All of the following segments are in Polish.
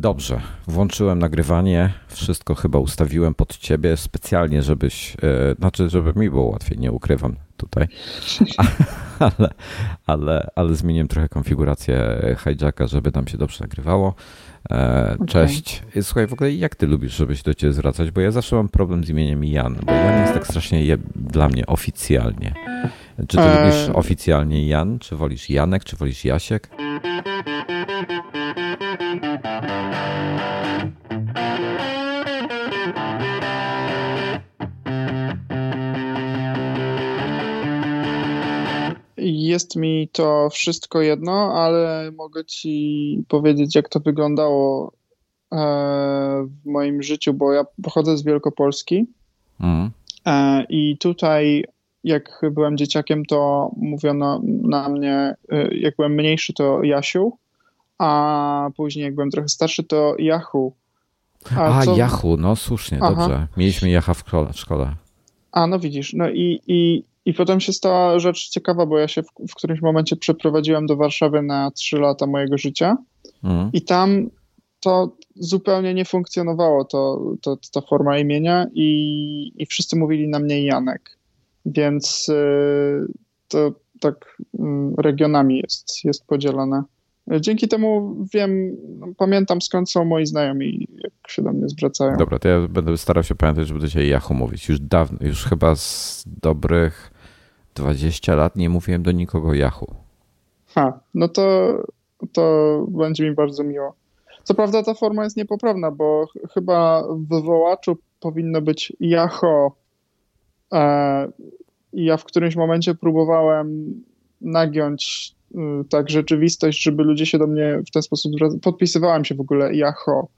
Dobrze, włączyłem nagrywanie, wszystko chyba ustawiłem pod ciebie specjalnie, żebyś, e, znaczy, żeby mi było łatwiej, nie ukrywam tutaj, ale, ale, ale zmieniłem trochę konfigurację hijacka, żeby nam się dobrze nagrywało. E, cześć. Okay. Słuchaj, w ogóle jak ty lubisz, żeby się do ciebie zwracać? Bo ja zawsze mam problem z imieniem Jan, bo Jan jest tak strasznie je, dla mnie oficjalnie. Czy ty e... lubisz oficjalnie Jan? Czy wolisz Janek? Czy wolisz Jasiek? Jest mi to wszystko jedno, ale mogę ci powiedzieć, jak to wyglądało e, w moim życiu, bo ja pochodzę z Wielkopolski mm. i tutaj jak byłem dzieciakiem, to mówiono na mnie, e, jak byłem mniejszy, to Jasiu, a później jak byłem trochę starszy, to Yahoo. A, a co... Yahoo, no słusznie, Aha. dobrze. Mieliśmy Yahoo w szkole. A, no widzisz, no i, i, i potem się stała rzecz ciekawa, bo ja się w, w którymś momencie przeprowadziłem do Warszawy na trzy lata mojego życia mhm. i tam to zupełnie nie funkcjonowało, to, to, ta forma imienia i, i wszyscy mówili na mnie Janek. Więc y, to tak y, regionami jest, jest podzielone. Dzięki temu wiem, pamiętam skąd są moi znajomi, jak się do mnie zwracają. Dobra, to ja będę starał się pamiętać, żeby do ciebie Yahoo mówić. Już dawno, już chyba z dobrych 20 lat nie mówiłem do nikogo Yahoo. Ha, no to, to będzie mi bardzo miło. Co prawda ta forma jest niepoprawna, bo chyba w wywołaczu powinno być Yahoo. E, ja w którymś momencie próbowałem nagiąć tak rzeczywistość, żeby ludzie się do mnie w ten sposób podpisywałem się w ogóle Yahoo.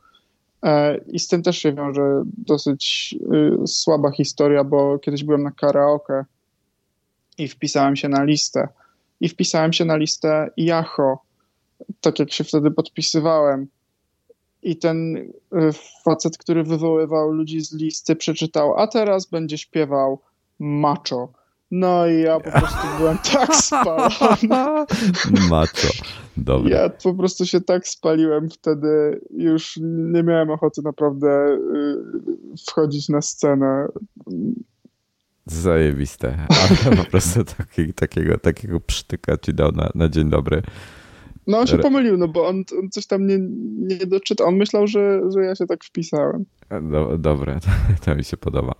E, I z tym też się wiąże dosyć y, słaba historia, bo kiedyś byłem na karaoke i wpisałem się na listę. I wpisałem się na listę Yahoo, tak jak się wtedy podpisywałem. I ten y, facet, który wywoływał ludzi z listy, przeczytał, a teraz będzie śpiewał macho. No i ja po prostu byłem tak spalony. Macho. Dobra. Ja po prostu się tak spaliłem wtedy, już nie miałem ochoty naprawdę y, wchodzić na scenę. Zajebiste. Ale po prostu taki, takiego, takiego przytyka ci dał na, na dzień dobry. No on się pomylił, no bo on, on coś tam nie, nie doczytał. On myślał, że, że ja się tak wpisałem. Do, dobre, to mi się podoba.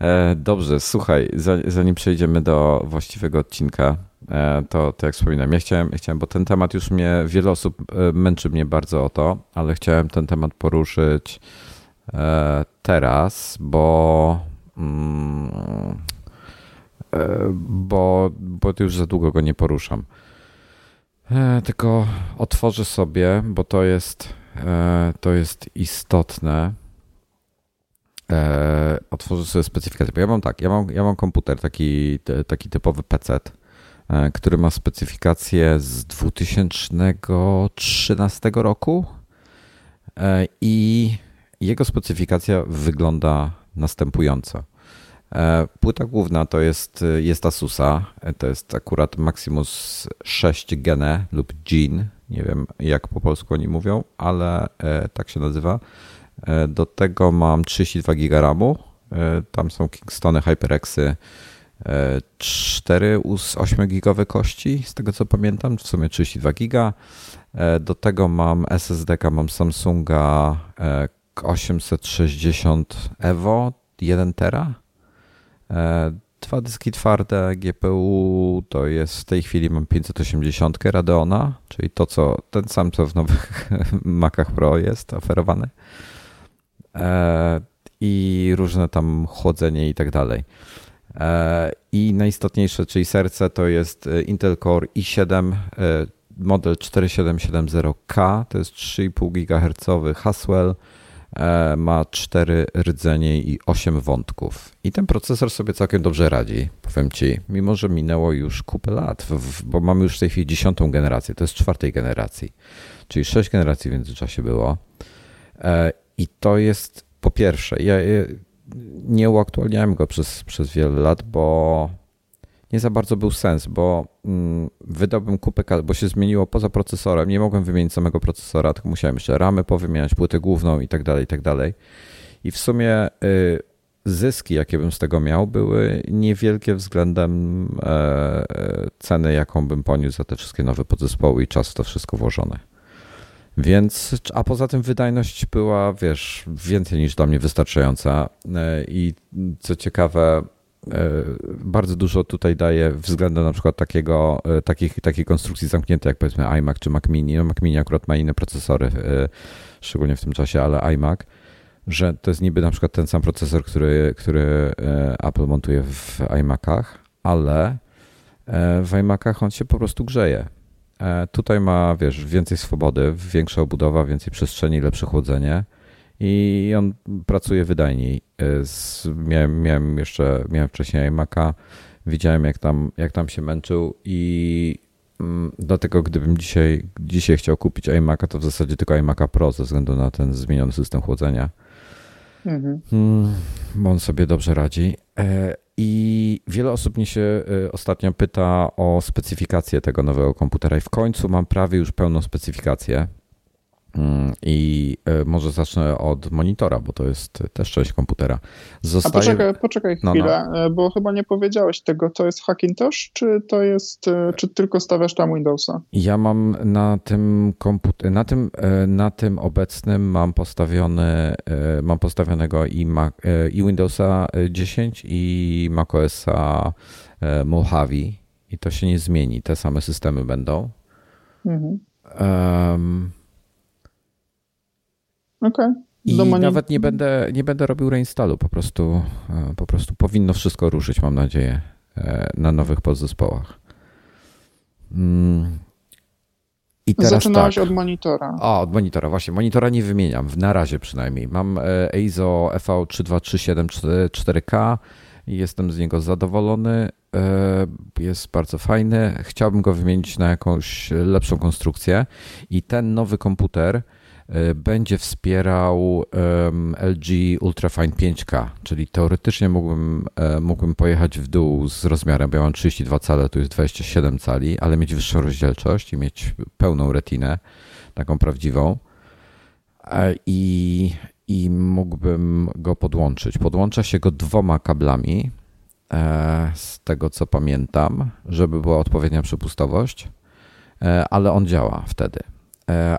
E, dobrze, słuchaj, zanim przejdziemy do właściwego odcinka, e, to, to jak wspominam, ja chciałem, ja chciałem, bo ten temat już mnie, wiele osób e, męczy mnie bardzo o to, ale chciałem ten temat poruszyć teraz, bo mm, bo, bo już za długo go nie poruszam. Tylko otworzę sobie, bo to jest, to jest istotne e, otworzę sobie specyfikację. Bo ja mam tak, ja mam, ja mam komputer, taki, taki typowy PC, e, który ma specyfikację z 2013 roku e, i jego specyfikacja wygląda następująco. E, płyta główna to jest, jest Asusa, e, to jest akurat Maximus 6 Gene lub Gene, nie wiem jak po polsku oni mówią, ale e, tak się nazywa. E, do tego mam 32 GB RAMu. E, tam są Kingstony, HyperXy, 4 z 8 gigowe kości, z tego co pamiętam, w sumie 32 giga. E, do tego mam SSD, mam Samsunga 860 Evo 1 tera. Dwa dyski twarde GPU to jest w tej chwili mam 580 Radeona, czyli to co ten sam co w nowych Macach Pro jest oferowany. E, i różne tam chłodzenie i tak dalej. E, I najistotniejsze, czyli serce, to jest e, Intel Core i7 model 4770K, to jest 3,5 GHz Haswell, ma 4 rdzenie i 8 wątków. I ten procesor sobie całkiem dobrze radzi, powiem Ci, mimo że minęło już kupę lat, bo mamy już w tej chwili dziesiątą generację, to jest czwartej generacji, czyli 6 generacji w międzyczasie było. I to jest po pierwsze, ja nie uaktualniałem go przez, przez wiele lat, bo nie za bardzo był sens, bo mm, wydałbym kupę, bo się zmieniło poza procesorem. Nie mogłem wymienić samego procesora, tylko musiałem jeszcze ramy powymieniać, płytę główną i tak dalej, i tak dalej. I w sumie y, zyski, jakie bym z tego miał, były niewielkie względem e, ceny, jaką bym poniósł za te wszystkie nowe podzespoły i czas w to wszystko włożony. Więc, a poza tym wydajność była, wiesz, więcej niż dla mnie wystarczająca. E, I co ciekawe, e, bardzo dużo tutaj daje względem na przykład takiego, takich, takiej konstrukcji zamkniętej, jak powiedzmy iMac czy Mac Mini. No Mac Mini akurat ma inne procesory, szczególnie w tym czasie, ale iMac że to jest niby na przykład ten sam procesor, który, który e, Apple montuje w iMacach, ale e, w iMacach on się po prostu grzeje. E, tutaj ma, wiesz, więcej swobody, większa obudowa, więcej przestrzeni, lepsze chłodzenie i on pracuje wydajniej. Miałem, miałem jeszcze, miałem wcześniej iMac'a, widziałem jak tam, jak tam się męczył i mm, dlatego gdybym dzisiaj, dzisiaj chciał kupić iMac'a, to w zasadzie tylko iMac'a Pro ze względu na ten zmieniony system chłodzenia Mhm. Hmm, bo on sobie dobrze radzi. I wiele osób mnie się e, ostatnio pyta o specyfikację tego nowego komputera, i w końcu mam prawie już pełną specyfikację. Mm, I e, może zacznę od monitora, bo to jest też część komputera. Zostaje... A poczekaj, poczekaj chwilę, no, no. bo chyba nie powiedziałeś tego. To jest Hackintosh, czy to jest, e, czy tylko stawiasz tam Windowsa? Ja mam na tym komputerze, na tym, e, na tym obecnym mam postawiony, mam postawionego i, Mac, i Windowsa 10 i macOSa Mojave i to się nie zmieni. Te same systemy będą. Mhm. Um, Okay. I nawet nie będę, nie będę robił reinstallu, po prostu, e, po prostu powinno wszystko ruszyć, mam nadzieję, e, na nowych podzespołach. Mm. I teraz Zaczynałeś tak. od monitora. A, od monitora, właśnie. Monitora nie wymieniam, na razie przynajmniej. Mam e, EIZO EV3237 4K i jestem z niego zadowolony. Jest bardzo fajny. Chciałbym go wymienić na jakąś lepszą konstrukcję i ten nowy komputer będzie wspierał LG Ultrafine 5K, czyli teoretycznie mógłbym, e, mógłbym pojechać w dół z rozmiarem, bo ja mam 32 cale, tu jest 27 cali, ale mieć wyższą rozdzielczość i mieć pełną retinę, taką prawdziwą. E, I, i mógłbym go podłączyć. Podłącza się go dwoma kablami, z tego co pamiętam, żeby była odpowiednia przepustowość, ale on działa wtedy.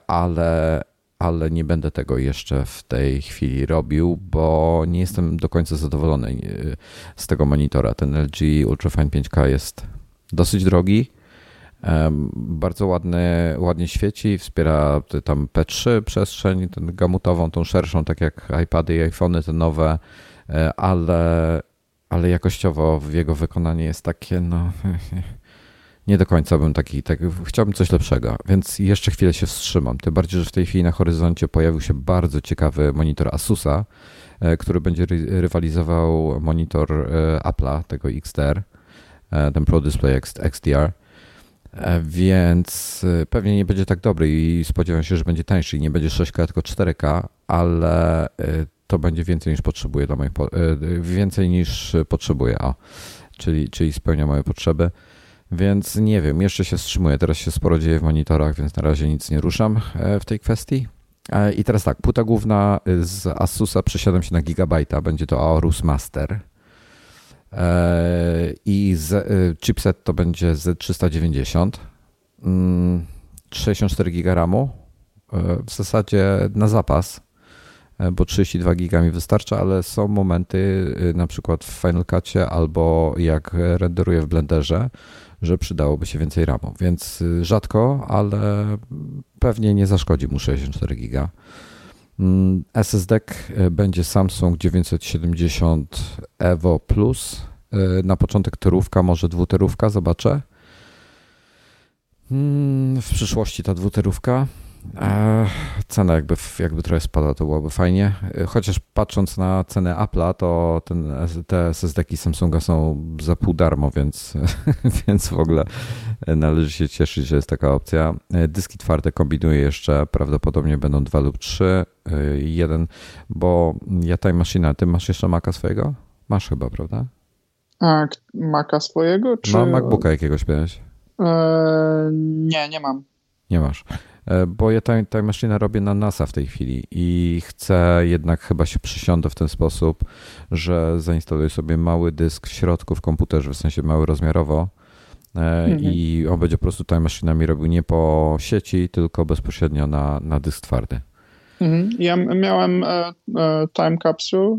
Ale ale nie będę tego jeszcze w tej chwili robił, bo nie jestem do końca zadowolony e, z tego monitora. Ten LG Ultrafine 5K jest dosyć drogi, bardzo ładny, ładnie świeci, wspiera tam P3 przestrzeń, ten gamutową, tą szerszą, tak jak iPady i iPhony, te nowe, e, ale, ale jakościowo w jego wykonanie jest takie, no nie do końca bym taki, tak, chciałbym coś lepszego, więc jeszcze chwilę się wstrzymam. Tym bardziej, że w tej chwili na horyzoncie pojawił się bardzo ciekawy monitor Asusa, e, który będzie rywalizował monitor e, Apple'a, tego XDR, e, ten Pro Display XDR. Więc pewnie nie będzie tak dobry i spodziewam się, że będzie tańszy i nie będzie 6K, tylko 4K, ale to będzie więcej niż potrzebuję dla moich, więcej niż potrzebuję, o, czyli, czyli spełnia moje potrzeby. Więc nie wiem, jeszcze się wstrzymuję. Teraz się sporo dzieje w monitorach, więc na razie nic nie ruszam e, w tej kwestii. E, I teraz tak, płyta główna z Asusa przesiadam się na gigabajta, będzie to Aorus Master. E, I z, chipset to będzie Z390. 64 GB RAMu. W zasadzie na zapas, bo 32 GB mi wystarcza, ale są momenty, na przykład w Final Cutie albo jak renderuję w Blenderze, że przydałoby się więcej RAMu, więc y, rzadko, ale pewnie nie zaszkodzi mu 64 giga. Mm, SSD będzie Samsung 970 Evo Plus. Y, na początek terówka, może dwuterówka, zobaczę. Mm, w przyszłości ta dwuterówka. E, cena jakby, jakby trochę spadła, to byłoby fajnie. E, chociaż patrząc na cenę Apple'a, to ten, te SSD-ki Samsunga są za pół darmo, więc, więc w ogóle należy się cieszyć, że jest taka opcja. E, dyski twarde kombinuję jeszcze, prawdopodobnie będą dwa lub trzy. Jeden, bo ja Time Machine, ty masz jeszcze Maca swojego? Masz chyba, prawda? A Maca swojego? Czy... No, MacBooka jakiegoś miałeś? Eee, nie, nie mam. Nie masz. E, bo ja tę, tę maszynę robię na NASA w tej chwili i chcę jednak chyba się przysiądę w ten sposób, że zainstaluję sobie mały dysk w środku w komputerze, w sensie mały rozmiarowo e, mhm. i on będzie po prostu tę maszynę mi robił nie po sieci, tylko bezpośrednio na, na dysk twardy. Mhm. Ja miałem e, Time Capsule,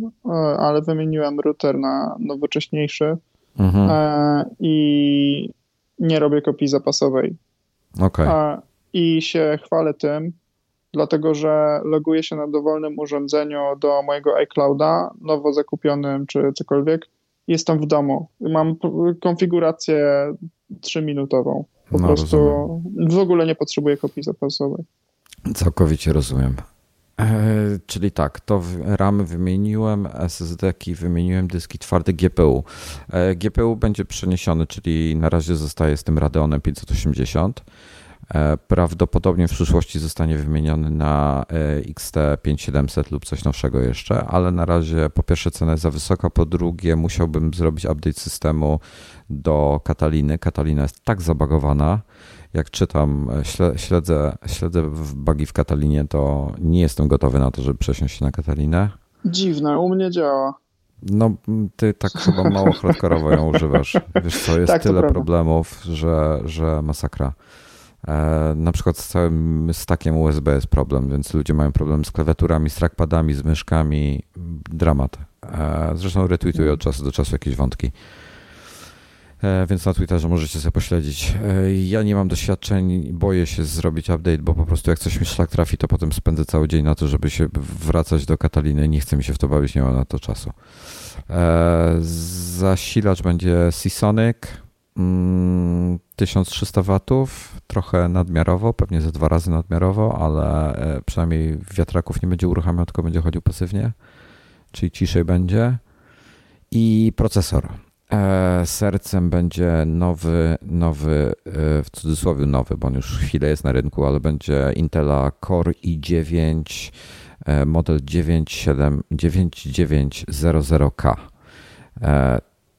ale wymieniłem router na nowocześniejszy mhm. i nie robię kopii zapasowej. Okej. Okay i się chwalę tym, dlatego że loguję się na dowolnym urządzeniu do mojego iClouda, nowo zakupionym czy cokolwiek. Jestem w domu. Mam konfigurację 3-minutową. Po no, prostu rozumiem. w ogóle nie potrzebuję kopii zapasowej. Całkowicie rozumiem. E, czyli tak, to ramy wymieniłem, SSD-ki wymieniłem, dyski twarde, GPU. E, GPU będzie przeniesiony, czyli na razie zostaje z tym Radeonem 580. E, prawdopodobnie w przyszłości zostanie wymieniony na e, XT5700 lub coś nowszego jeszcze, ale na razie po pierwsze cena jest za wysoka, po drugie musiałbym zrobić update systemu do Kataliny. Katalina jest tak zabagowana, jak czytam, e, śledzę, śledzę bugi w Katalinie, to nie jestem gotowy na to, żeby przesiąść się na Katalinę. Dziwne, u mnie działa. No, ty tak chyba mało hardkorowo ją używasz. Wiesz co, jest tak, tyle problemów, że, że masakra. E, na przykład z całym stackiem USB jest problem, więc ludzie mają problem z klawiaturami, z trackpadami, z myszkami. Dramat. E, zresztą retweetuję od czasu do czasu jakieś wątki. E, więc na Twitterze możecie sobie pośledzić. Ja nie mam doświadczeń, boję się zrobić update, bo po prostu jak coś mi szlak trafi, to potem spędzę cały dzień na to, żeby się wracać do Kataliny. Nie chcę mi się w to bawić, nie mam na to czasu. Zasilacz będzie Seasonic 1300 mm, watów, trochę nadmiarowo, pewnie ze dwa razy nadmiarowo, ale e, przynajmniej wiatraków nie będzie uruchamiał, tylko będzie chodził pasywnie, czyli ciszej będzie. I procesor. E, sercem będzie nowy, nowy, e, w cudzysłowie nowy, bo on już chwilę jest na rynku, ale będzie Intela Core i9 model 9900K.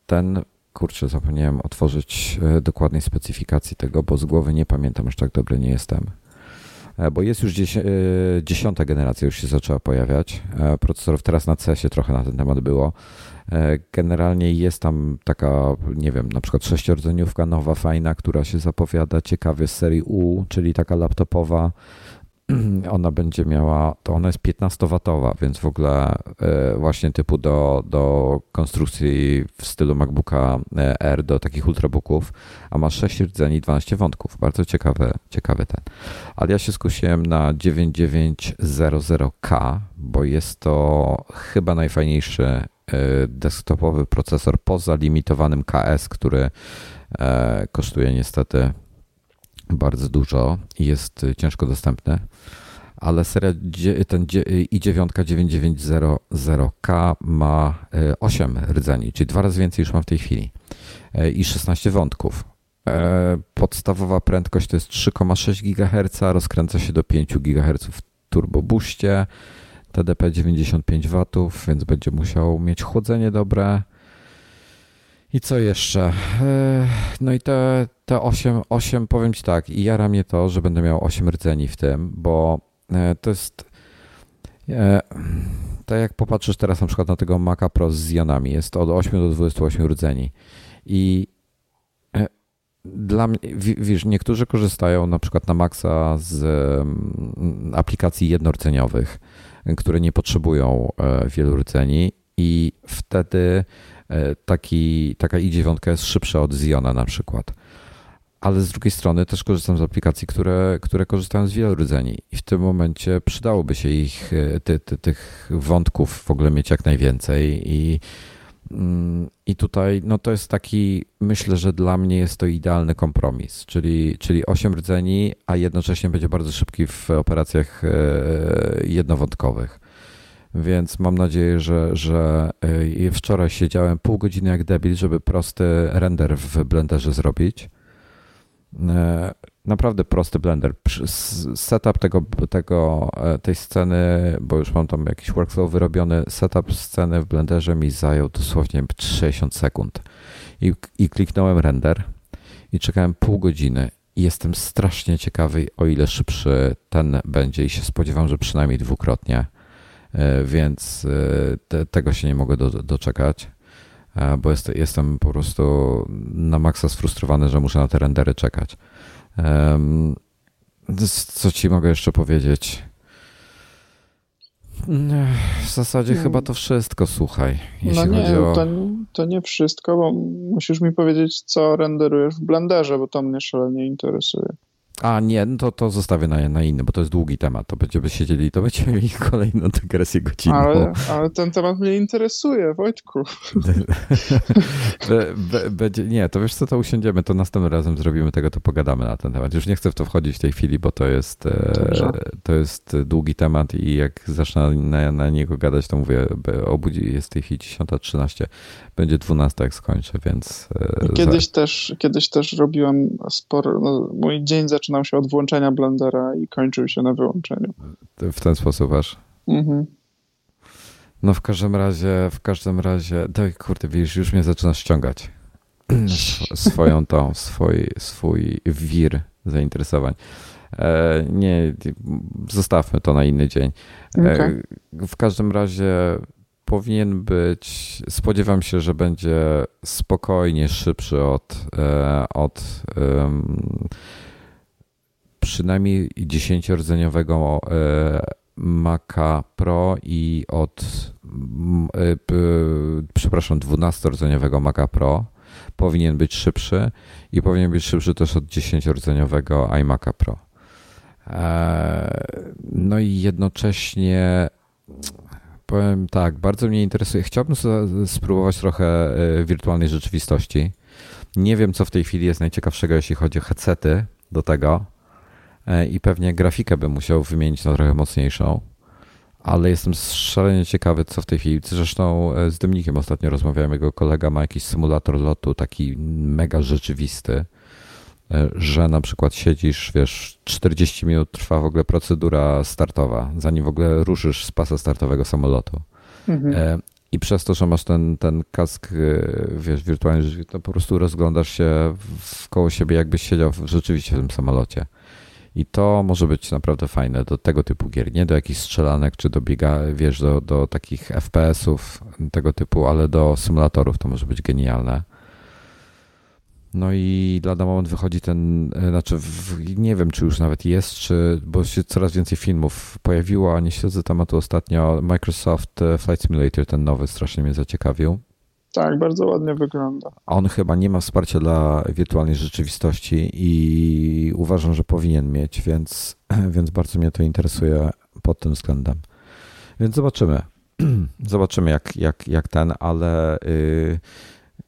Ten Kurczę, zapomniałem otworzyć e, dokładnej specyfikacji tego, bo z głowy nie pamiętam, aż tak dobry nie jestem. E, bo jest już e, dziesiąta generacja, już się zaczęła pojawiać. Procesorów teraz na CS trochę na ten temat było. Generalnie jest tam taka, nie wiem, na przykład sześciordzeniówka nowa, fajna, która się zapowiada ciekawie z serii U, czyli taka laptopowa ona będzie miała, to ona jest 15-watowa, więc w ogóle e, właśnie typu do, do konstrukcji w stylu MacBooka e, R, do takich ultrabooków, a ma 6 rdzeni 12 wątków. Bardzo ciekawy, ciekawy ten. Ale ja się skusiłem na 9900K, bo jest to chyba najfajniejszy e, desktopowy procesor poza limitowanym KS, który kosztuje niestety bardzo dużo i jest ciężko dostępny, ale seria ten i9 9900K ma 8 e, rdzeni, czyli dwa razy więcej niż mam w tej chwili e, i 16 wątków. E, podstawowa prędkość to jest 3,6 GHz, rozkręca się do 5 GHz w turbobuście, TDP 95 W, więc będzie musiał mieć chłodzenie dobre. I co jeszcze? No i te te 8, 8, powiem Ci tak, i jara mnie to, że będę miał 8 rdzeni w tym, bo e, to jest e, tak jak popatrzysz teraz na przykład na tego Maca Pro z Zionami, jest od 8 do 28 rdzeni. I e, dla mnie, wiesz, niektórzy korzystają na przykład na Maxa z mm, aplikacji jednorceniowych, które nie potrzebują wielu rdzeni i wtedy taki, taka i9 jest szybsza od Ziona na przykład ale z drugiej strony też korzystam z aplikacji, które, które korzystają z wielu rdzeni i w tym momencie przydałoby się ich, e, ty, ty, tych wątków w ogóle mieć jak najwięcej. I, mm, i tutaj no to jest taki, myślę, że dla mnie jest to idealny kompromis, czyli, czyli 8 rdzeni, a jednocześnie będzie bardzo szybki w operacjach e, jednowątkowych. Więc mam nadzieję, że, że e, wczoraj siedziałem pół godziny jak debil, żeby prosty render w Blenderze zrobić naprawdę prosty blender. Setup tego, tego, e, tej sceny, bo już mam tam jakiś workflow wyrobiony, setup sceny w blenderze mi zajął dosłownie 60 sekund. I, I kliknąłem render i czekałem pół godziny. I jestem strasznie ciekawy, o ile szybszy ten będzie i się spodziewam, że przynajmniej dwukrotnie, e, więc e, te, tego się nie mogę do, doczekać, e, bo jest, jestem po prostu na maksa sfrustrowany, że muszę na te rendery czekać. Co ci mogę jeszcze powiedzieć? W zasadzie hmm. chyba to wszystko, słuchaj. Jeśli no nie, chodzi o... to, to nie wszystko, bo musisz mi powiedzieć, co renderujesz w Blenderze, bo to mnie szalenie interesuje. A nie, no to, to zostawię na, na inny, bo to jest długi temat. To będziemy siedzieli, to będziemy mieli kolejną dygresję godzinną. Ale, ale ten temat mnie interesuje, Wojtku. Będzie, nie, to wiesz co, to usiądziemy, to następnym razem zrobimy tego, to pogadamy na ten temat. Już nie chcę w to wchodzić w tej chwili, bo to jest, e, to jest długi temat i jak zacznę na, na niego gadać, to mówię, obudzi, jest w tej chwili 10.13, będzie 12 jak skończę, więc... E, kiedyś, za... też, kiedyś też robiłem sporo, no, mój dzień zaczyna zaczynał się od włączenia Blendera i kończył się na wyłączeniu. W ten sposób aż? Mhm. No w każdym razie, w każdym razie, to kurde, widzisz, już mnie zaczyna ściągać swoją tą, swój, swój wir zainteresowań. E, nie, zostawmy to na inny dzień. E, okay. W każdym razie powinien być, spodziewam się, że będzie spokojnie szybszy od, e, od um, przynajmniej 10-rdzeniowego e, Maca Pro i od e, przepraszam, 12-rdzeniowego Maca Pro powinien być szybszy i powinien być szybszy też od 10-rdzeniowego iMac'a Pro. E, no i jednocześnie powiem tak, bardzo mnie interesuje. Chciałbym spróbować trochę wirtualnej rzeczywistości. Nie wiem, co w tej chwili jest najciekawszego, jeśli chodzi o headsety do tego. E, i pewnie grafikę bym musiał wymienić na trochę mocniejszą, ale jestem szalenie ciekawy, co w tej chwili. Zresztą e, z Dymnikiem ostatnio rozmawiałem, jego kolega ma jakiś symulator lotu, taki mega rzeczywisty, e, że na przykład siedzisz, wiesz, 40 minut trwa w ogóle procedura startowa, zanim w ogóle ruszysz z pasa startowego samolotu. Mhm. I przez to, że masz ten, ten kask, wiesz, wirtualny, to po prostu rozglądasz się w koło siebie, jakbyś siedział rzeczywiście w tym samolocie. I to może być naprawdę fajne do tego typu gier. Nie do jakichś strzelanek, czy do biega, wiesz, do, do takich FPS-ów tego typu, ale do symulatorów to może być genialne. No i lada moment wychodzi ten, e, znaczy w, nie wiem, czy już nawet jest, czy, bo się coraz więcej filmów pojawiło, a nie śledzę tematu ostatnio. Microsoft e, Flight Simulator, ten nowy, strasznie mnie zaciekawił. Tak, bardzo ładnie wygląda. On chyba nie ma wsparcia dla wirtualnej rzeczywistości i uważam, że powinien mieć, więc, więc bardzo mnie to interesuje pod tym względem. Więc zobaczymy. Zobaczymy, jak, jak, jak ten, ale y,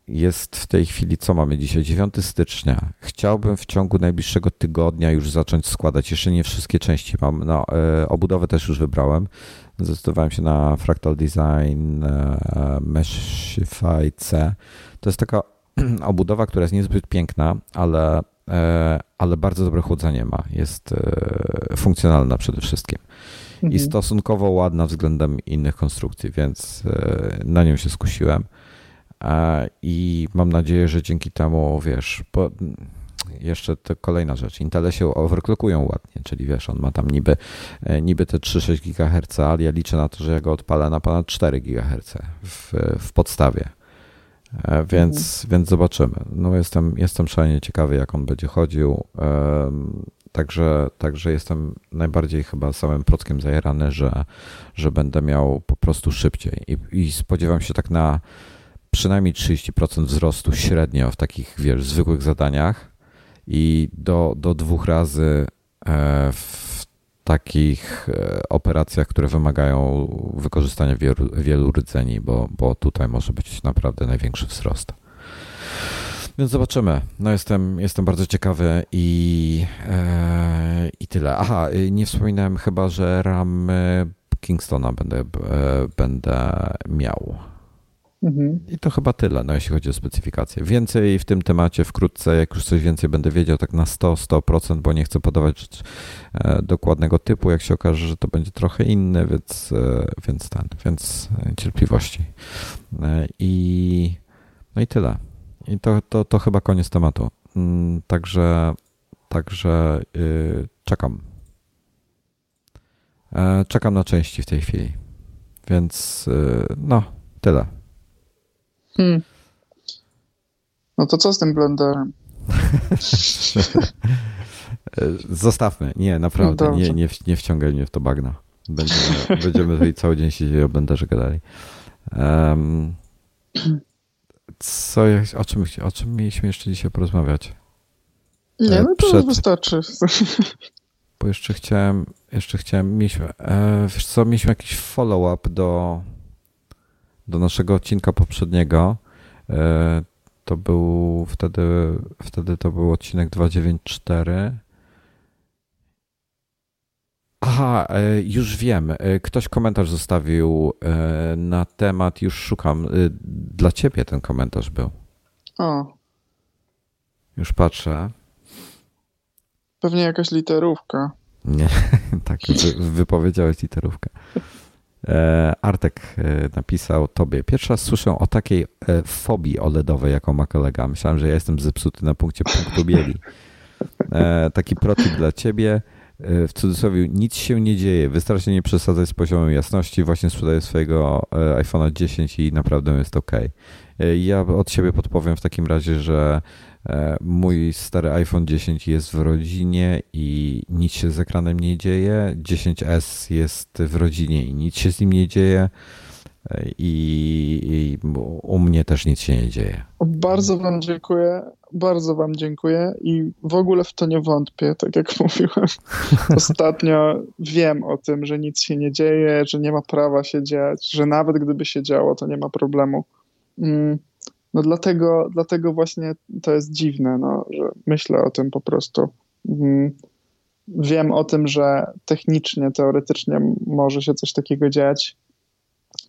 jest w tej chwili, co mamy dzisiaj? 9 stycznia. Chciałbym w ciągu najbliższego tygodnia już zacząć składać. Jeszcze nie wszystkie części mam. No, y, obudowę też już wybrałem. Zdecydowałem się na Fractal Design e, Meshify C. To jest taka obudowa, która jest niezbyt piękna, ale, e, ale bardzo dobre chłodzenie ma. Jest e, funkcjonalna przede wszystkim. I mhm. stosunkowo ładna względem innych konstrukcji, więc na nią się skusiłem. I mam nadzieję, że dzięki temu, wiesz, bo jeszcze to kolejna rzecz. Intele się overclockują ładnie, czyli wiesz, on ma tam niby, e, niby te 3-6 GHz, ale ja liczę na to, że ja go odpalę na ponad 4 GHz w, w podstawie. E, więc, mhm. więc zobaczymy. No jestem, jestem szalenie ciekawy, jak on będzie chodził. Także, także jestem najbardziej chyba samym prockiem zajerany, że, że będę miał po prostu szybciej. I, I spodziewam się tak na przynajmniej 30% wzrostu średnio w takich, wiesz, zwykłych zadaniach i do, do dwóch razy e, w takich e, operacjach, które wymagają wykorzystania wielu, wielu rdzeni, bo, bo tutaj może być naprawdę największy wzrost. Więc zobaczymy. No jestem, jestem bardzo ciekawy i, e, i tyle. Aha, nie wspominałem chyba, że RAM Kingstona będę, e, będę miał. Mhm. I to chyba tyle, no, jeśli chodzi o specyfikację. Więcej w tym temacie wkrótce, jak już coś więcej będę wiedział, tak na 100-100%, bo nie chcę podawać e, dokładnego typu, jak się okaże, że to będzie trochę inny, więc, e, więc ten, więc cierpliwości. E, I no i tyle. I to, to, to chyba koniec tematu. Mm, także, także yy, czekam. Czekam na części w tej chwili. Więc yy, no, tyle. Hmm. No to co z tym blenderem? Zostawmy. Nie, naprawdę. No nie, nie, nie wciągaj mnie w to bagno. Będziemy, będziemy tutaj cały dzień siedzieli o blenderze gadali. Um, co, o, czym, o czym mieliśmy jeszcze dzisiaj porozmawiać? Nie, no to Przed... wystarczy. Bo jeszcze chciałem, jeszcze chciałem, mieliśmy, e, wiesz co, mieliśmy jakiś follow-up do, do naszego odcinka poprzedniego. E, to był wtedy, wtedy to był odcinek 294. Aha, e, już wiem. E, ktoś komentarz zostawił na temat, już szukam. Dla ciebie ten komentarz był. O. Już patrzę. Pewnie jakaś literówka. Nie, tak, wy, wypowiedziałeś literówkę. Artek napisał tobie. Pierwszy raz słyszę o takiej fobii OLEDowej, jaką ma kolega. Myślałem, że ja jestem zepsuty na punkcie punktu bieli. Taki protip dla ciebie. E, w cudzysłowie nic się nie dzieje. Wystarczy nie przesadzać z poziomem jasności. Właśnie sprzedaję swojego e, iPhone'a 10 i naprawdę jest ok. E, ja od siebie podpowiem w takim razie, że mój stary iPhone 10 jest w rodzinie i nic się z ekranem nie dzieje. 10S jest w rodzinie i nic się z nim nie dzieje. I, i u mnie też nic się nie dzieje. Bardzo Wam dziękuję. Bardzo Wam dziękuję i w ogóle w to nie wątpię, tak jak mówiłem. Ostatnio wiem o tym, że nic się nie dzieje, że nie ma prawa się dziać, że nawet gdyby się działo, to nie ma problemu. Mm, no dlatego, dlatego właśnie to jest dziwne, no, że myślę o tym po prostu. Mm, wiem o tym, że technicznie, teoretycznie może się coś takiego dziać,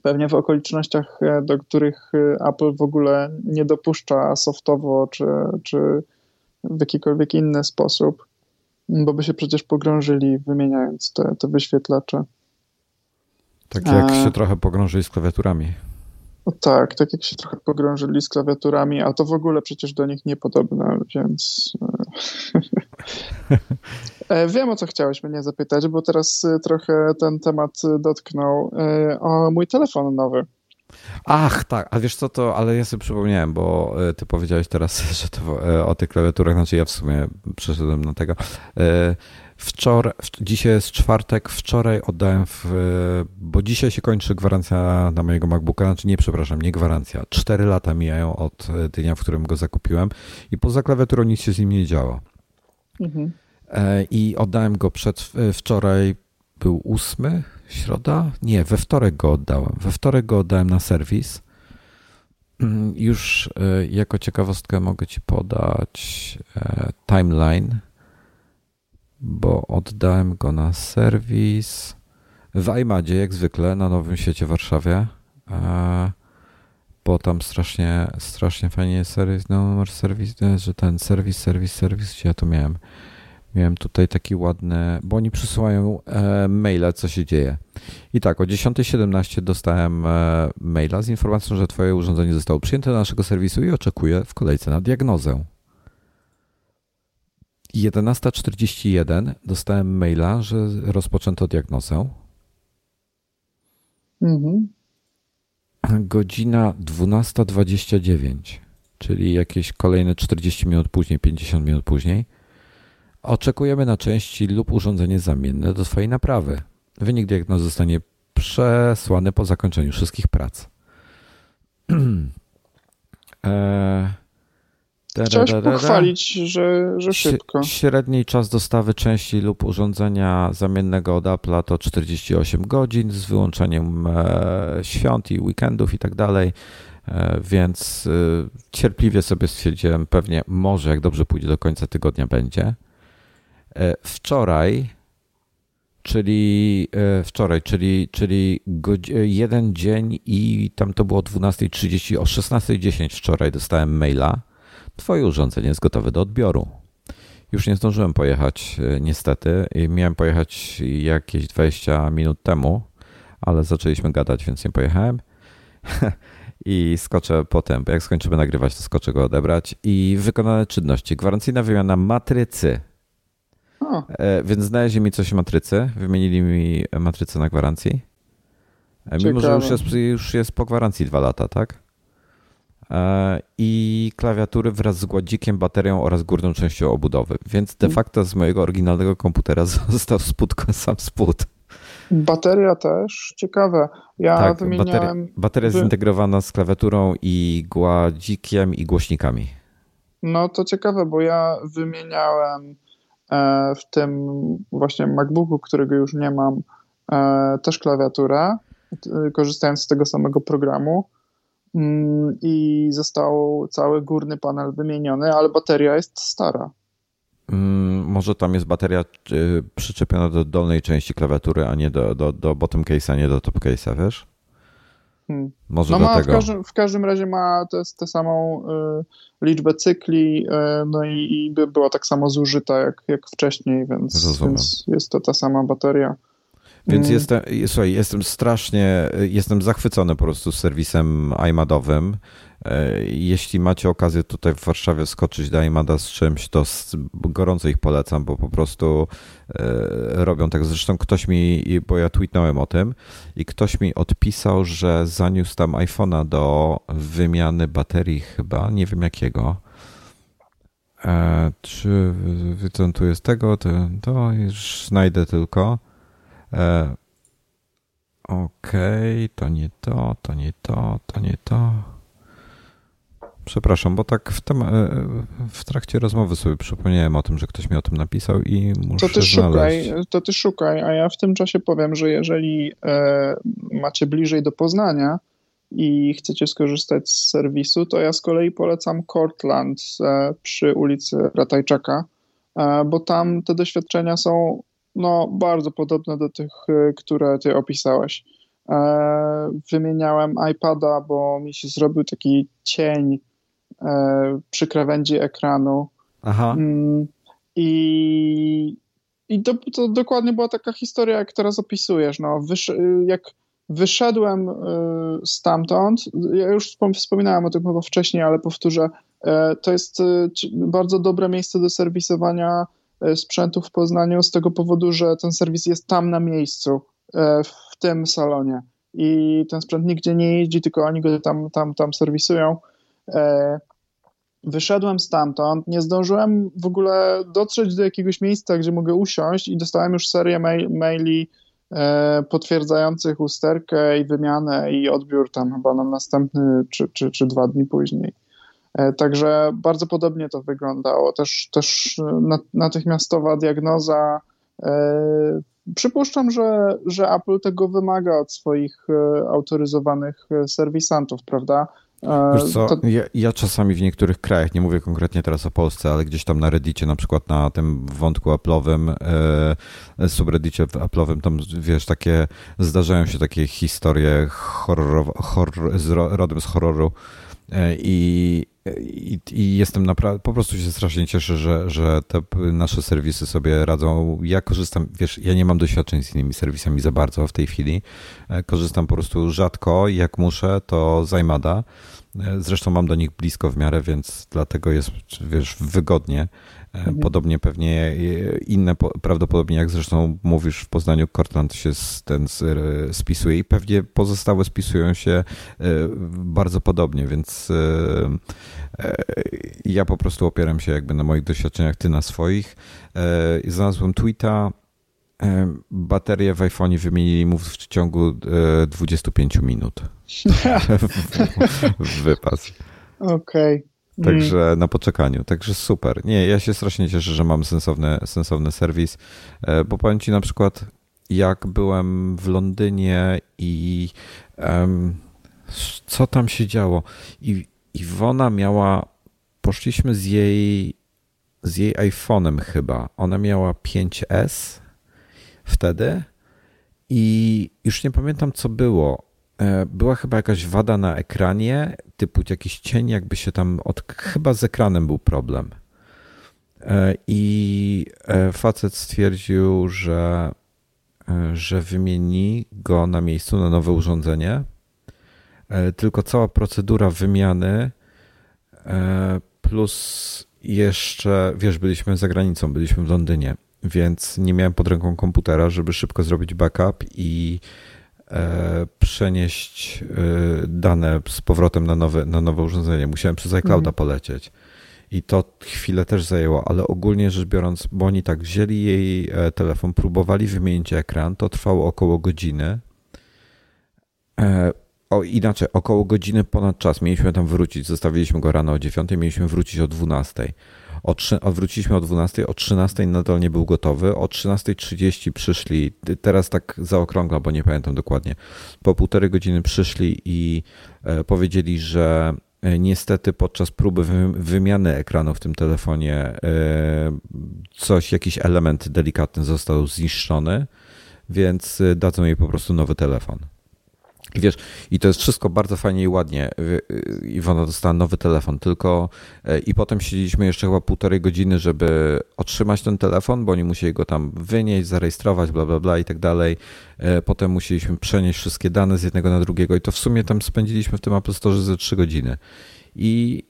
pewnie w okolicznościach, e, do których e, Apple w ogóle nie dopuszcza softowo czy, czy w jakikolwiek inny sposób, bo by się przecież pogrążyli wymieniając te, te wyświetlacze. Tak jak A... się trochę pogrążyli z klawiaturami. No tak, tak jak się trochę pogrążyli z klawiaturami, a to w ogóle przecież do nich niepodobne, więc e, wiem o co chciałeś mnie zapytać, bo teraz e, trochę ten temat dotknął e, o mój telefon nowy. Ach, tak, a wiesz co to, ale ja sobie przypomniałem, bo ty powiedziałeś teraz, że to o tych klawiaturach, znaczy ja w sumie przeszedłem na tego. Wczoraj, dzisiaj jest czwartek, wczoraj oddałem, w, bo dzisiaj się kończy gwarancja na mojego MacBooka, znaczy nie, przepraszam, nie gwarancja. Cztery lata mijają od dnia, w którym go zakupiłem i poza klawiaturą nic się z nim nie działo. Mhm. E, I oddałem go przed, wczoraj, był ósmy, środa? Nie, we wtorek go oddałem. We wtorek go oddałem na serwis. Mm, już e, jako ciekawostkę mogę Ci podać e, timeline bo oddałem go na serwis w iMadzie, jak zwykle, na Nowym Świecie w Warszawie, bo tam strasznie, strasznie fajnie serwis, no, numer serwis, że ten serwis, serwis, serwis, gdzie ja to miałem. Miałem tutaj taki ładny, bo oni przysyłają e, maile, co się dzieje. I tak, o 10.17 dostałem e, maila z informacją, że Twoje urządzenie zostało przyjęte do naszego serwisu i oczekuję w kolejce na diagnozę. 11.41 dostałem maila, że rozpoczęto diagnozę. Mhm. Godzina 12.29, czyli jakieś kolejne 40 minut później, 50 minut później. Oczekujemy na części lub urządzenie zamienne do Twojej naprawy. Wynik diagnozy zostanie przesłany po zakończeniu wszystkich prac. eee, Chciałeś pochwalić, że, że szybko. Średni czas dostawy części lub urządzenia zamiennego od Apple'a to 48 godzin z wyłączeniem e, świąt i weekendów i tak dalej. E, więc e, cierpliwie sobie stwierdziłem, pewnie może jak dobrze pójdzie do końca tygodnia będzie. Wczoraj, czyli wczoraj, czyli, czyli jeden dzień i tam to było 12.30, o 16.10 wczoraj dostałem maila Twoje urządzenie jest gotowe do odbioru. Już nie zdążyłem pojechać, e, niestety. Miałem pojechać jakieś 20 minut temu, ale zaczęliśmy gadać, więc nie pojechałem. i skoczę potem, jak skończymy nagrywać, to skoczę go odebrać. I wykonane czynności. Gwarancyjna wymiana matrycy. O. E, więc znaleźli mi coś matrycy, wymienili mi matrycę na gwarancji. E, mimo, że już jest, już jest po gwarancji dwa lata, tak? E, I klawiatury wraz z gładzikiem, baterią oraz górną częścią obudowy. Więc de mm. facto z mojego oryginalnego komputera został spód, sam spód. Bateria też, ciekawe. Ja tak, wymieniałem... Bateria, bateria wy... zintegrowana z klawiaturą i gładzikiem i głośnikami. No to ciekawe, bo ja wymieniałem e, w tym właśnie MacBooku, którego już nie mam, e, też klawiaturę, korzystając z tego samego programu i został cały górny panel wymieniony, ale bateria jest stara. Mm, może tam jest bateria y, przyczepiona do dolnej części klawiatury, a nie do, do, do bottom case'a, nie do top case'a, wiesz? Hmm. Może no ma, w każdym, w każdym razie ma tę samą y, liczbę cykli, y, no i, i by była tak samo zużyta jak, jak wcześniej, więc, więc jest to ta sama bateria. Więc hmm. jestem, słuchaj, jestem strasznie, jestem zachwycony po prostu serwisem iMadowym. E, jeśli macie okazję tutaj w Warszawie skoczyć do iMada z czymś, to gorąco ich polecam, bo po prostu e, robią tak. Zresztą ktoś mi, bo ja tweetnąłem o tym i ktoś mi odpisał, że zaniósł tam iPhone'a do wymiany baterii chyba, nie wiem jakiego. E, czy co tu jest tego, to, to już znajdę tylko. Okej, okay, to nie to, to nie to, to nie to. Przepraszam, bo tak w, tem, e, w trakcie rozmowy sobie przypomniałem o tym, że ktoś mi o tym napisał i muszę to ty znaleźć. Szukaj, to ty szukaj, a ja w tym czasie powiem, że jeżeli e, macie bliżej do Poznania i chcecie skorzystać z serwisu, to ja z kolei polecam Cortland e, przy ulicy Ratajczaka, e, bo tam te doświadczenia są no, bardzo podobne do tych, e, które ty opisałeś. E, wymieniałem iPada, bo mi się zrobił taki cień E, przy krawędzi ekranu. Aha. Mm, I, i to, to, dokładnie była taka historia, jak teraz opisujesz. No, wysz, jak wyszedłem stamtąd, ja już wspominałem o tym chyba wcześniej, ale powtórzę, to jest bardzo dobre miejsce do serwisowania sprzętu w Poznaniu z tego powodu, że ten serwis jest tam na miejscu, w tym salonie. I ten sprzęt nigdzie nie jeździ, tylko oni go tam, tam, tam serwisują. Wyszedłem stamtąd, nie zdążyłem w ogóle dotrzeć do jakiegoś miejsca, gdzie mogę usiąść i dostałem już serię mail, maili e, potwierdzających usterkę i wymianę i odbiór tam chyba na następny czy, czy, czy dwa dni później. E, także bardzo podobnie to wyglądało. Też, też natychmiastowa diagnoza. E, przypuszczam, że, że Apple tego wymaga od swoich e, autoryzowanych serwisantów, prawda? Wiesz co, to... ja, ja, czasami w niektórych krajach, nie mówię konkretnie teraz o Polsce, ale gdzieś tam na Reddicie, na przykład na tym wątku Apple'owym, e, subreddicie Apple'owym, tam wiesz, takie, zdarzają się takie historie horror, horror, z, rodem z horroru e, i, i, i jestem naprawdę, po prostu się strasznie cieszę, że, że te nasze serwisy sobie radzą. Ja korzystam, wiesz, ja nie mam doświadczeń z innymi serwisami za bardzo w tej chwili. E, korzystam po prostu rzadko, jak muszę, to zajmada. Zresztą mam do nich blisko w miarę, więc dlatego jest, wiesz, wygodnie. Mhm. Podobnie pewnie inne, prawdopodobnie jak zresztą mówisz w Poznaniu, Cortland się ten spisuje i pewnie pozostałe spisują się e, bardzo podobnie, więc e, e, ja po prostu opieram się jakby na moich doświadczeniach, ty na swoich. Znalazłem tweeta, baterię w iPhone wymienili mu w ciągu 25 minut. Wypas. Okej. Okay. Także mm. na poczekaniu. Także super. Nie, ja się strasznie cieszę, że mam sensowny, sensowny serwis, e, bo powiem ci na przykład, jak byłem w Londynie i um, co tam się działo. I Iwona miała, poszliśmy z jej, z jej iPhone'em chyba. Ona miała 5S wtedy i już nie pamiętam co było była chyba jakaś wada na ekranie, typu jakiś cień, jakby się tam od. Chyba z ekranem był problem. E, I e, facet stwierdził, że, że wymieni go na miejscu na nowe urządzenie. tylko cała procedura wymiany plus jeszcze, wiesz, byliśmy za granicą, byliśmy w Londynie, więc nie miałem pod ręką komputera, żeby szybko zrobić backup i e, przenieść e, dane z powrotem na nowe, na nowe urządzenie. Musiałem przez iClouda mhm. polecieć. I to chwilę też zajęło, ale ogólnie rzecz biorąc, bo oni tak wzięli jej e, telefon, próbowali wymienić ekran, to trwało około godziny. E, o, inaczej, około godziny ponad czas. Mieliśmy tam wrócić. Zostawiliśmy go rano o 9, mieliśmy wrócić o 12. O, 3, o wróciliśmy o 12, o 13 nadal nie był gotowy. O 13.30 przyszli, teraz tak zaokrągla, bo nie pamiętam dokładnie. Po półtorej godziny przyszli i e, powiedzieli, że e, niestety podczas próby wymiany ekranu w tym telefonie e, coś, jakiś element delikatny został zniszczony, więc dadzą jej po prostu nowy telefon. I wiesz, i to jest wszystko bardzo fajnie i ładnie. Iwona dostała nowy telefon, tylko e, i potem siedzieliśmy jeszcze chyba półtorej godziny, żeby otrzymać ten telefon, bo oni musieli go tam wynieść, zarejestrować, bla, bla, bla i tak dalej. Potem musieliśmy przenieść wszystkie dane z jednego na drugiego i to w sumie tam spędziliśmy w tym Apple Store ze trzy godziny. I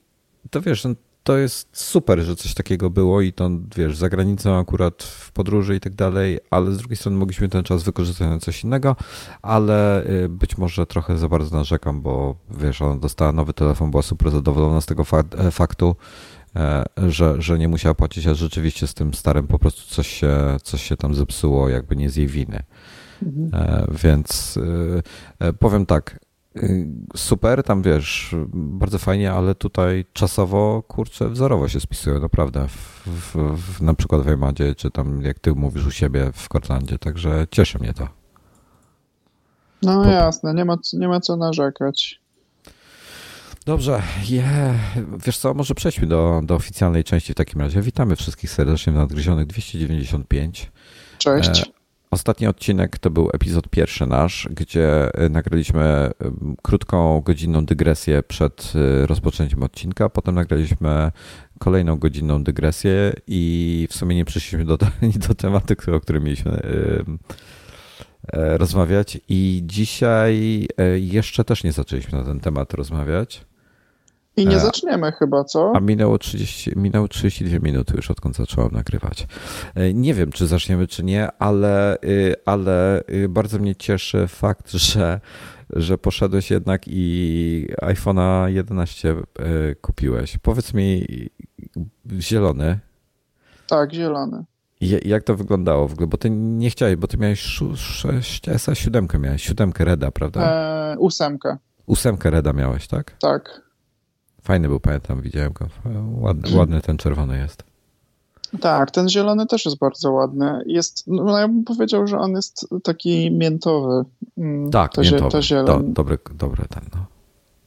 to wiesz, no, to jest super, że coś takiego było i to, wiesz, za granicą akurat w podróży i tak dalej, ale z drugiej strony mogliśmy ten czas wykorzystać na coś innego, ale y, być może trochę za bardzo narzekam, bo wiesz, ona dostała nowy telefon, była super zadowolona z tego e, faktu, e, że, że nie musiała płacić, a rzeczywiście z tym starym po prostu coś się, coś się tam zepsuło, jakby nie z jej winy. Mhm. E, więc powiem tak, Y, super, tam wiesz, bardzo fajnie, ale tutaj czasowo, kurczę, wzorowo się spisują, naprawdę, w, w, w, na przykład w Emadzie, czy tam jak ty mówisz u siebie w Kortlandzie, także cieszy mnie to. No po... jasne, nie ma, nie ma co narzekać. Dobrze, yeah. wiesz co, może przejdźmy do, do oficjalnej części w takim razie. Witamy wszystkich serdecznie w Nadgryzionych 295. Cześć. E Ostatni odcinek to był epizod pierwszy nasz, gdzie e, nagraliśmy e, krótką, godzinną dygresję przed e, rozpoczęciem odcinka. Potem nagraliśmy kolejną godzinną dygresję i w sumie nie przyszliśmy do, do tematu, o którym mieliśmy rozmawiać. I dzisiaj jeszcze też nie zaczęliśmy na ten temat rozmawiać. I nie e, zaczniemy chyba, co? A minęło, 30, minęło 32 minuty już odkąd zacząłem nagrywać. E, nie wiem, czy zaczniemy, czy nie, ale, y, ale y, bardzo mnie cieszy fakt, że, że poszedłeś jednak i iPhone'a 11 e, kupiłeś. Powiedz mi, zielony. Tak, zielony. Jak to wyglądało w ogóle? Bo ty nie chciałeś, bo ty miałeś 6 SA 7 miałeś, 7 Reda, prawda? Eee, ósemkę. Ósemkę Reda miałeś, tak? Tak. Fajny był, pamiętam, widziałem go. Ładny, ładny ten czerwony jest. Tak, ten zielony też jest bardzo ładny. Jest, no ja bym powiedział, że on jest taki miętowy. Mm, tak, to, miętowy. To zielony. Do, dobry, dobry ten, no.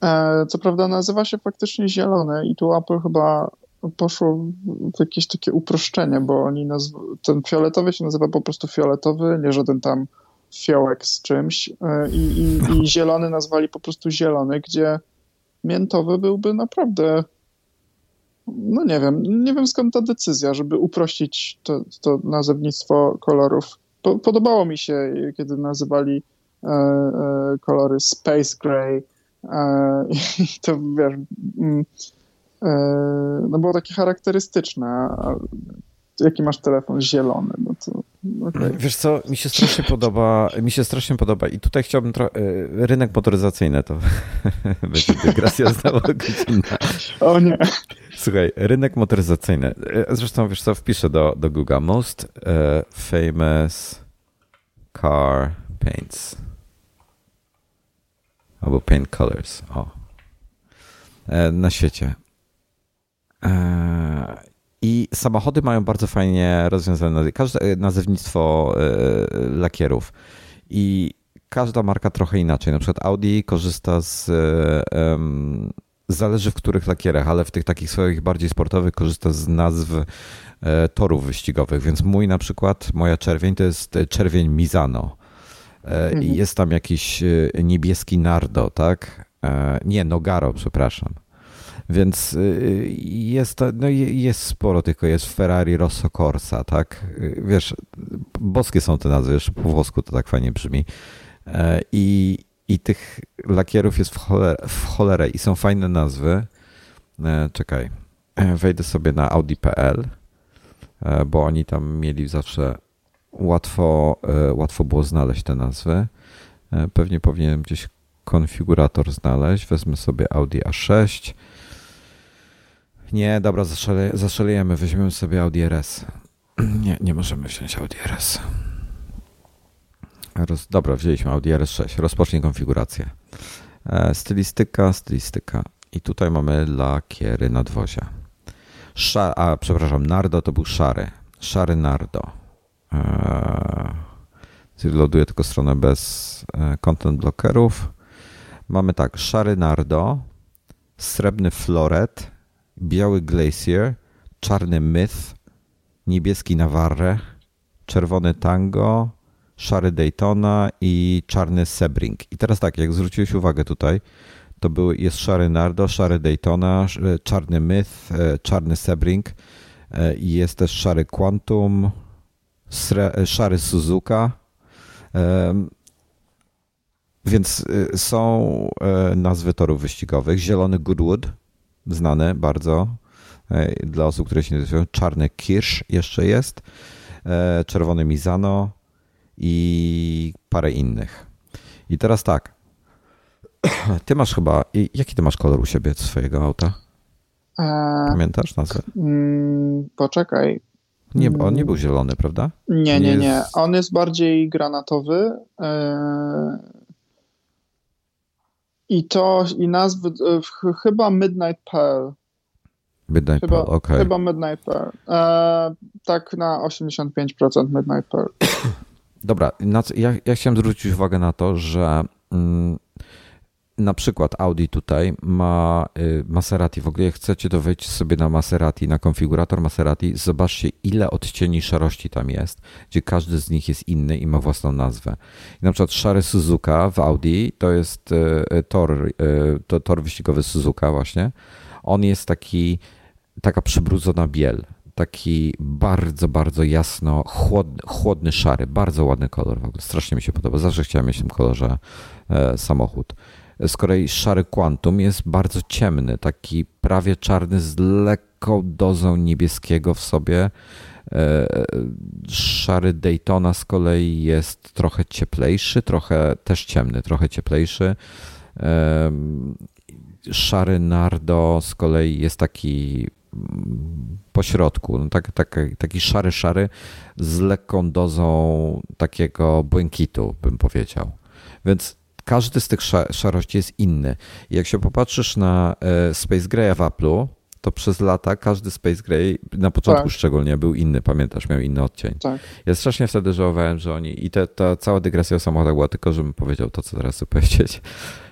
E, co prawda nazywa się faktycznie zielony i tu Apple chyba poszło w jakieś takie uproszczenie, bo oni nazw- ten fioletowy się nazywa po prostu fioletowy, nie żaden tam fiołek z czymś e, i, i, i zielony nazwali po prostu zielony, gdzie miętowy byłby naprawdę no nie wiem, nie wiem skąd ta decyzja, żeby uprościć to, to nazewnictwo kolorów. Po, podobało mi się, kiedy nazywali e, e, kolory Space Gray e, i to wiesz, mm, e, no było takie charakterystyczne. Jaki masz telefon zielony? No to Okay. Wiesz co, mi się strasznie podoba, mi się strasznie podoba i tutaj chciałbym trochę, rynek motoryzacyjny to będzie dygresja znowu godzinna. O nie. Słuchaj, rynek motoryzacyjny. E, zresztą wiesz co, wpiszę do, do Google Most uh, famous car paints. Albo paint colors. O. E, na świecie. I samochody mają bardzo fajnie rozwiązane każde e, nazewnictwo e, lakierów. I każda marka trochę inaczej. Na przykład Audi korzysta z. Zależy w których lakierach, ale w tych takich swoich bardziej sportowych korzysta z nazw e, torów wyścigowych. Więc mój na przykład, moja czerwień to jest czerwień Mizano. Mhm. Jest tam jakiś niebieski Nardo, tak? Nie, Nogaro, przepraszam. Więc y, jest, no jest sporo, tylko jest Ferrari Rosso Corsa, tak? Wiesz, boskie są te nazwy, jeszcze po włosku to tak fajnie brzmi. E, I, i tych lakierów jest w cholerę, w cholerę i są fajne nazwy. E, czekaj, e, wejdę sobie na audi.pl, bo oni tam mieli zawsze łatwo, łatwo było znaleźć te nazwy. Pewnie powinienem gdzieś konfigurator znaleźć. Wezmę sobie Audi A6. Nie, dobra, zaszalejemy. Weźmiemy sobie Audi RS. Nie, nie możemy wziąć Audi RS. Roz, dobra, wzięliśmy Audi RS6. Rozpocznij konfigurację. E, stylistyka, stylistyka. I tutaj mamy lakiery nadwozia. Szar, a, przepraszam, Nardo to był szary. Szary Nardo. Eee, loduję tylko stronę bez e, content blockerów. Mamy tak, szary Nardo, srebrny Floret, biały Glacier, czarny Myth, niebieski Navarre, czerwony Tango, szary Daytona i czarny Sebring. I teraz tak, jak zwróciłeś uwagę tutaj, to był, jest szary Nardo, szary Daytona, czarny Myth, e, czarny Sebring e, i jest też szary Quantum, e, szary Suzuka. Więc są nazwy torów wyścigowych. Zielony Goodwood, znany bardzo dla osób, które się nazywają. Czarny Kirsch jeszcze jest. Czerwony Mizano, i parę innych. I teraz tak. Ty masz chyba. Jaki ty masz kolor u siebie swojego auta? E, Pamiętasz nazwę? Mm, poczekaj. Nie, on nie był zielony, prawda? Nie, nie, nie. On jest bardziej granatowy. E, I to, i nazwy, e, chyba Midnight Pearl. Midnight chyba, Pearl, okej. Okay. Chyba Midnight Pearl. tak na 85% Midnight Pearl. Dobra, ja, ja chciałem zwrócić uwagę na to, że mm, na przykład Audi tutaj ma y, Maserati. W ogóle jak chcecie, to wejdźcie sobie na Maserati, na konfigurator Maserati, zobaczcie ile odcieni szarości tam jest, gdzie każdy z nich jest inny i ma własną nazwę. I na przykład szary Suzuka w Audi to jest y, y, tor, to tor wyścigowy Suzuka właśnie. On jest taki, taka przybrudzona biel taki bardzo, bardzo jasno, chłodny, chłodny szary, bardzo ładny kolor w ogóle. Strasznie mi się podoba. Zawsze chciałem mieć w tym kolorze e, samochód. Z kolei szary Quantum jest bardzo ciemny, taki prawie czarny z lekką dozą niebieskiego w sobie. E, szary Daytona z kolei jest trochę cieplejszy, trochę też ciemny, trochę cieplejszy. E, szary Nardo z kolei jest taki po środku, no tak, tak, taki szary, szary z lekką dozą takiego błękitu, bym powiedział. Więc każdy z tych szarości jest inny. Jak się popatrzysz na e, Space Grey'a w Apple'u, to przez lata każdy Space Gray, na początku tak. szczególnie, był inny, pamiętasz, miał inny odcień. Tak. Ja strasznie wtedy żałowałem, że oni, i te, ta cała dygresja o samochodach była tylko, żebym powiedział to, co teraz chcę powiedzieć,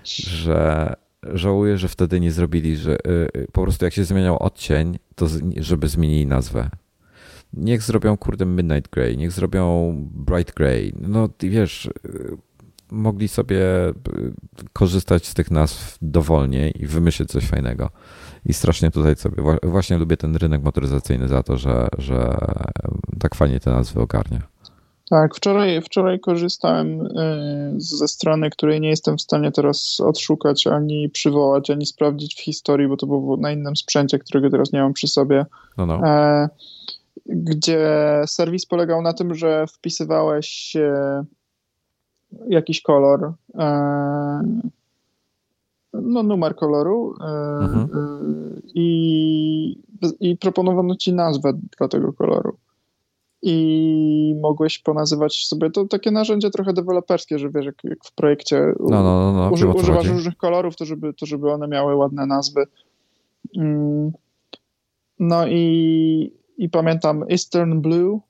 że żałuję, że wtedy nie zrobili, że y, y, po prostu jak się zmieniał odcień, to żeby zmienili nazwę. Niech zrobią kurde Midnight Grey, niech zrobią Bright Grey. No wiesz, y, mogli sobie korzystać z tych nazw dowolnie i wymyślić coś fajnego. I strasznie tutaj sobie, właśnie lubię ten rynek motoryzacyjny za to, że, że tak fajnie te nazwy ogarnia. Tak, wczoraj, wczoraj korzystałem y, ze strony, której nie jestem w stanie teraz odszukać, ani przywołać, ani sprawdzić w historii, bo to było na innym sprzęcie, którego teraz nie mam przy sobie. No, no. E, gdzie serwis polegał na tym, że wpisywałeś e, jakiś kolor, e, no numer koloru mhm. i, i proponowano ci nazwę dla tego koloru i mogłeś ponazywać sobie to takie narzędzie trochę deweloperskie, że wiesz, jak, jak w projekcie no, no, no, no uży, używasz różnych kolorów, to żeby, to żeby one miały ładne nazwy. Mm. No i, i pamiętam Eastern Blue,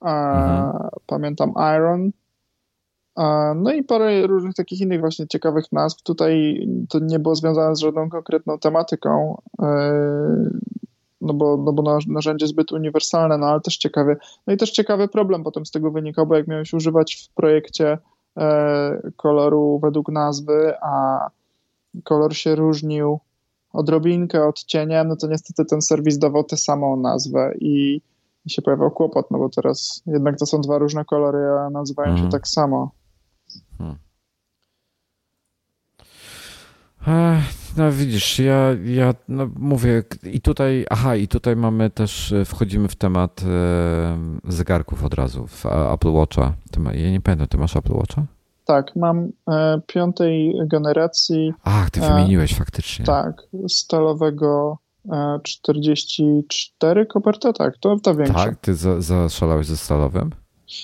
a, mhm. pamiętam Iron, no i parę różnych takich innych właśnie ciekawych nazw. Tutaj to nie było związane z żadną konkretną tematyką. Yy, no bo, no bo narzędzie zbyt uniwersalne, no ale też ciekawy. No i też ciekawy problem potem z tego wynikał, bo jak miałeś używać w projekcie e, koloru według nazwy, a kolor się różnił odrobinkę odcieniem, no to niestety ten serwis dawał tę samą nazwę i, i się pojawiał kłopot, no bo teraz jednak to są dwa różne kolory, a nazywają mhm. się tak samo. Hmm. No widzisz, ja, ja no mówię i tutaj, aha, i tutaj mamy też, e, wchodzimy w temat e, zegarków od razu, w Apple Watcha. Ma, ja nie pamiętam, ty masz Apple Watcha? Tak, mam e, piątej generacji. Ach, ty wymieniłeś e, faktycznie. Tak, stalowego 44 e, koperta, tak, to ta większa. Tak, ty za, zaszalałeś ze stalowym?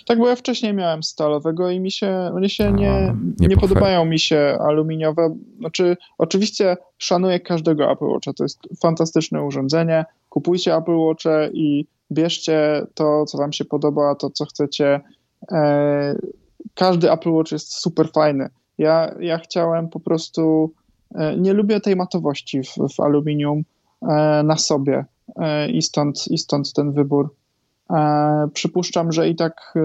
Tak, bo ja wcześniej miałem stalowego i mi się, mnie się nie, nie, nie podobają mi się aluminiowe. Znaczy, oczywiście szanuję każdego Apple Watcha, to jest fantastyczne urządzenie. Kupujcie Apple Watche i bierzcie to, co wam się podoba, to, co chcecie. E, każdy Apple Watch jest super fajny. Ja, ja chciałem po prostu, e, nie lubię tej matowości w, w aluminium e, na sobie i stąd, i stąd ten wybór. E, przypuszczam, że i tak e,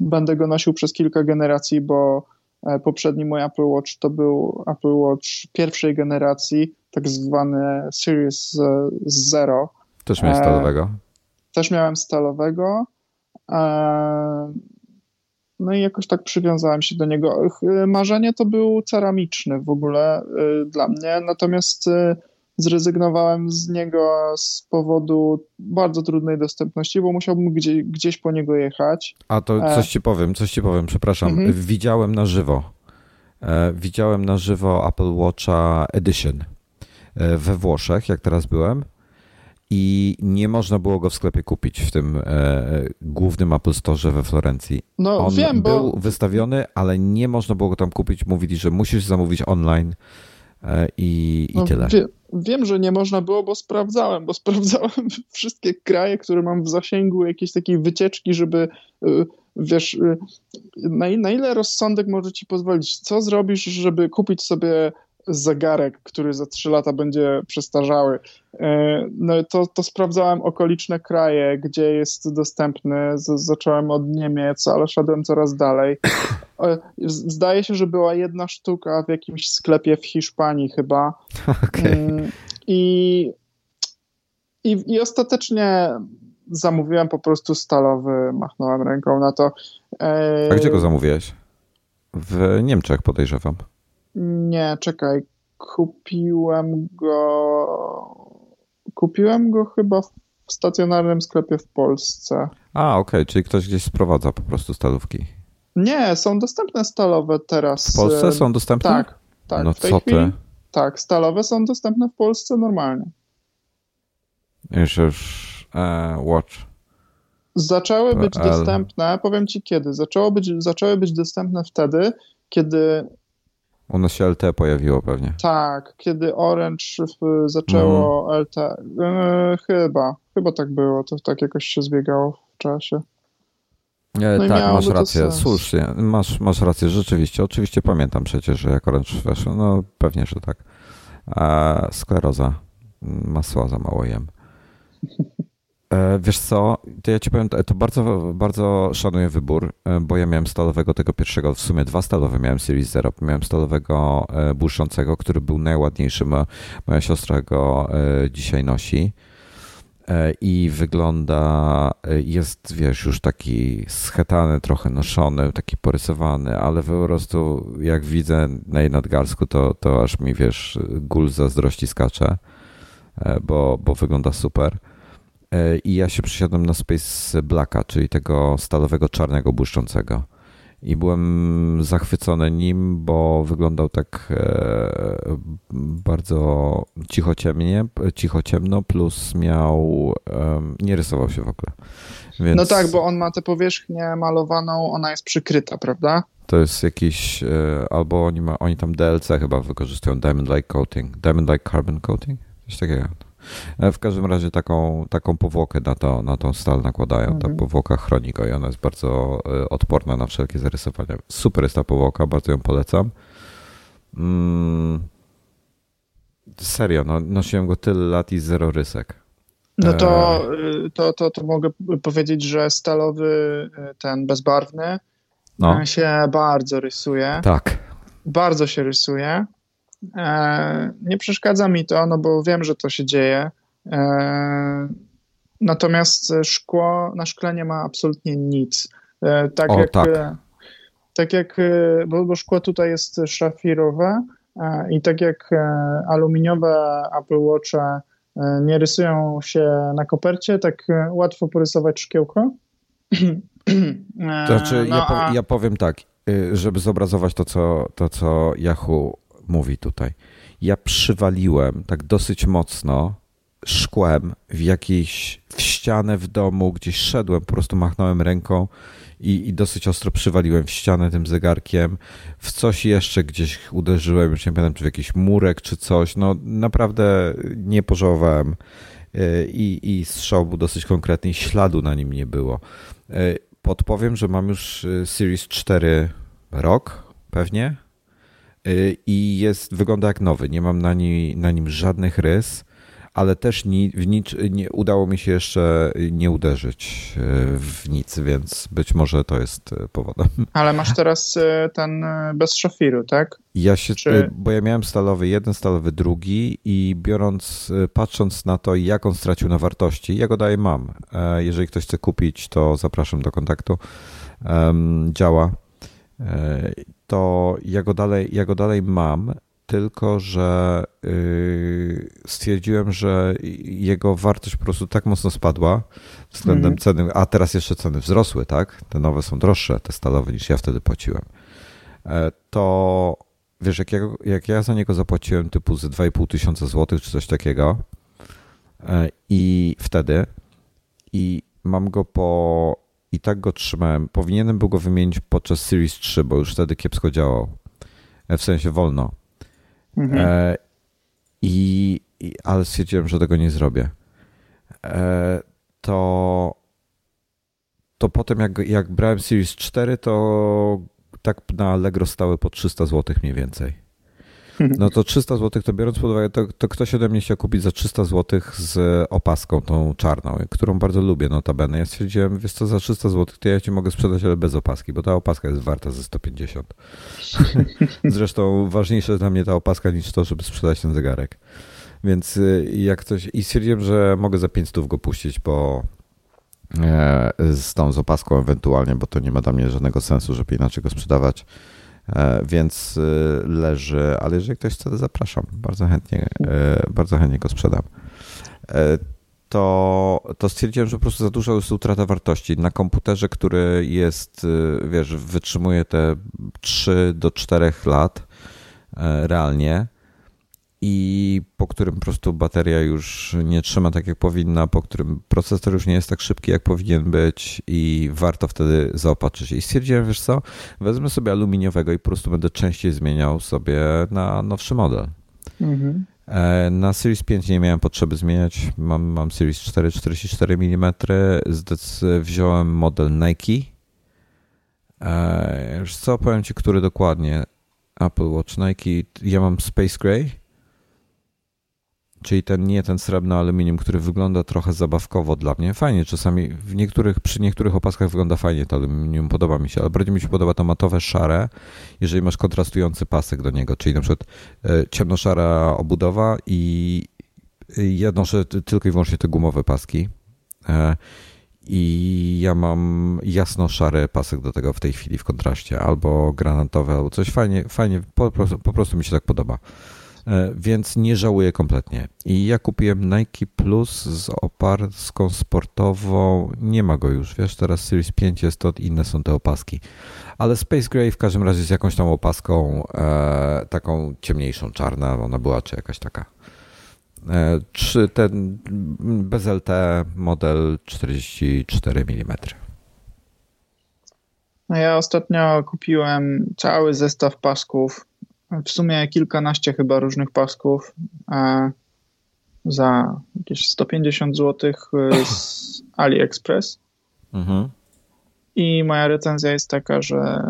będę go nosił przez kilka generacji, bo e, poprzedni mój Apple Watch to był Apple Watch pierwszej generacji, tak zwany Series Zero. Też miałeś stalowego? Też miałem stalowego. No i jakoś tak przywiązałem się do niego. Marzenie to był ceramiczny w ogóle dla mnie, natomiast zrezygnowałem z niego z powodu bardzo trudnej dostępności, bo musiałbym gdzieś, gdzieś po niego jechać. A to e, coś ci powiem, coś ci powiem, przepraszam. Mhm. Widziałem na żywo. E, widziałem na żywo Apple Watcha Edition e, we Włoszech, jak teraz byłem. I nie można było go w sklepie kupić w tym e, głównym Apple Store we Florencji. No On wiem, był bo... wystawiony, ale nie można było go tam kupić. Mówili, że musisz zamówić online e, i, i no, tyle. Wie, Wiem, że nie można było, bo sprawdzałem, bo sprawdzałem wszystkie kraje, które mam w zasięgu jakiejś takiej wycieczki, żeby y, wiesz, y, na, na ile rozsądek może ci pozwolić? Co zrobisz, żeby kupić sobie zegarek, który za trzy lata będzie przestarzały. E, no to, to sprawdzałem okoliczne kraje, gdzie jest dostępny. Z, zacząłem od Niemiec, ale szedłem coraz dalej. E, zdaje się, że była jedna sztuka w jakimś sklepie w Hiszpanii chyba. Okay. Mm, I, i, I ostatecznie zamówiłem po prostu stalowy, machnąłem ręką na to. E, A gdzie go zamówiłeś? W Niemczech podejrzewam. Nie, czekaj. Kupiłem go. Kupiłem go chyba w stacjonarnym sklepie w Polsce. A, okej, okay. czyli ktoś gdzieś sprowadza po prostu stalówki. Nie, są dostępne stalowe teraz. W Polsce są dostępne? Tak, tak. No co chwili, ty? Tak, stalowe są dostępne w Polsce normalnie. Już, już e, Watch. Zaczęły być dostępne, powiem ci kiedy, zaczęło być, zaczęły być dostępne wtedy, kiedy u nas się LT pojawiło pewnie. Tak, kiedy Orange zaczęło mm. LT. E, chyba, chyba tak było. To tak jakoś się zbiegało w czasie. No tak, masz rację, słusznie, masz, masz rację, rzeczywiście. Oczywiście pamiętam przecież, że jak Orange weszło, no pewnie, że tak. A skleroza, masła za mało jem. E, wiesz co, to ja ci powiem, to bardzo, bardzo szanuję wybór, e, bo ja miałem stalowego tego pierwszego, w sumie dwa stalowe miałem Series Zero. Miałem stalowego e, błyszczącego, który był najładniejszy. Moja siostra go dzisiaj nosi i wygląda, jest wiesz, już taki schetany, trochę noszony, taki porysowany, ale po prostu jak widzę na jej nadgarsku, to, to aż mi wiesz, gól zazdrości skacze, bo, bo wygląda super. E, i ja się przysiadłem na Space Blacka, czyli tego stalowego czarnego błyszczącego. I byłem zachwycony nim, bo wyglądał tak e, bardzo cicho ciemnie, cicho ciemno, plus miał, nie rysował się w ogóle. Więc... No tak, bo on ma tę powierzchnię malowaną, ona jest przykryta, prawda? To jest jakiś, e, albo oni, ma, oni tam DLC chyba wykorzystują Diamond Like Coating, Diamond Like Carbon Coating, coś takiego. E, w każdym razie taką, taką powłokę na, to, na tą stal nakładają. Ta mhm. powłoka chroni go i ona jest bardzo e, odporna na wszelkie zarysowania. Super jest ta powłoka, bardzo ją polecam. Mm, serio, no, nosiłem go tyle lat i zero rysek. No to, e, to, to, to mogę powiedzieć, że stalowy, ten bezbarwny, no. się bardzo rysuje. Tak. Bardzo się rysuje. E, nie przeszkadza mi to, no bo wiem, że to się dzieje. E, natomiast szkło, na szkle nie ma absolutnie nic. E, tak o, jak, tak. tak jak, bo, bo szkło tutaj jest szafirowe i tak jak aluminiowe Apple Watche nie rysują się na kopercie, tak łatwo porysować szkiełko. To znaczy, no, ja, po, ja powiem tak, y, żeby zobrazować to co, to, co Yahoo mówi tutaj. Ja przywaliłem tak dosyć mocno szkłem w jakiejś w ścianę w domu, gdzieś szedłem, po prostu machnąłem ręką i, i dosyć ostro przywaliłem w ścianę tym zegarkiem. W coś jeszcze gdzieś uderzyłem, już nie pamiętam, czy w jakiś murek, czy coś. No naprawdę nie pożałowałem. Y, I, i strzał był dosyć konkretny i śladu na nim nie było. Y, podpowiem, że mam już y, Series 4 rok, pewnie. I jest, wygląda jak nowy. Nie mam na, ni, na nim żadnych rys ale też ni, w nic, nie, udało mi się jeszcze nie uderzyć e, w nic, więc być może to jest e, powodem. Ale masz teraz e, ten bez szafiru, tak? Ja się, Czy... bo ja miałem stalowy jeden, stalowy drugi i biorąc, patrząc na to, jak on stracił na wartości, ja go daję mam. Jeżeli ktoś chce kupić, to zapraszam do kontaktu. Działa. To ja go dalej, ja go dalej mam tylko że yy, stwierdziłem, że jego wartość po prostu tak mocno spadła względem mm. ceny, a teraz jeszcze ceny wzrosły, tak? Te nowe są droższe, te stalowe, niż ja wtedy płaciłem. E, to wiesz, jak ja, jak ja za niego zapłaciłem typu ze 2,5 tysiąca złotych czy coś takiego e, i wtedy i mam go po i tak go trzymałem. Powinienem był go wymienić podczas Series 3, bo już wtedy kiepsko działał. E, w sensie wolno. Mhm. E, i, i, ale stwierdziłem, że tego nie zrobię. E, to, to potem jak, jak brałem Series 4, to tak na Allegro stały po 300 zł mniej więcej. No to 300 zł, to biorąc pod uwagę, to, to ktoś ode mnie chciał kupić za 300 zł z opaską tą czarną, którą bardzo lubię notabene. Ja stwierdziłem, wiesz co, za 300 zł to ja ci mogę sprzedać, ale bez opaski, bo ta opaska jest warta ze 150. Zresztą ważniejsza dla mnie ta opaska niż to, żeby sprzedać ten zegarek. Więc y, jak ktoś... I stwierdziłem, że mogę za 500 go puścić, bo e, z tą z opaską ewentualnie, bo to nie ma dla mnie żadnego sensu, żeby inaczej go sprzedawać. E, więc e, leży, ale jeżeli ktoś chce, to zapraszam. Bardzo chętnie, e, bardzo chętnie go sprzedam. To, to stwierdziłem, że po prostu za dużo jest utrata wartości. Na komputerze, który jest, wiesz, wytrzymuje te 3 do 4 lat realnie, i po którym po prostu bateria już nie trzyma tak jak powinna, po którym procesor już nie jest tak szybki jak powinien być i warto wtedy zaopatrzyć. I stwierdziłem, wiesz co, wezmę sobie aluminiowego i po prostu będę częściej zmieniał sobie na nowszy model. Mhm. E, na Series 5 nie miałem potrzeby zmieniać. Mam, mam Series 4 44 mm. Wziąłem model Nike. E, wiesz co, powiem Ci, który dokładnie. Apple Watch Nike. Ja mam Space Gray Czyli ten nie ten srebrny aluminium, który wygląda trochę zabawkowo dla mnie. Fajnie, czasami w niektórych, przy niektórych opaskach wygląda fajnie to aluminium, podoba mi się, ale bardziej mi się podoba to matowe szare, jeżeli masz kontrastujący pasek do niego, czyli na przykład e, ciemnoszara obudowa i ja noszę tylko i wyłącznie te gumowe paski. E, I ja mam jasno-szary pasek do tego w tej chwili w kontraście, albo granatowy, albo coś fajnie, fajnie, po prostu, po prostu mi się tak podoba. E, więc nie żałuję kompletnie. I ja kupiłem Nike Plus z opaską sportową. Nie ma go już, wiesz, teraz Series 5 jest to, inne są te opaski. Ale Space Gray w każdym razie z jakąś tam opaską, e, taką ciemniejszą, czarna ona była, czy jakaś taka. E, czy ten bez LT model 44 mm. No ja ostatnio kupiłem cały zestaw pasków w sumie kilkanaście chyba różnych pasków za jakieś 150 zł z AliExpress. Mhm. I moja recenzja jest taka, że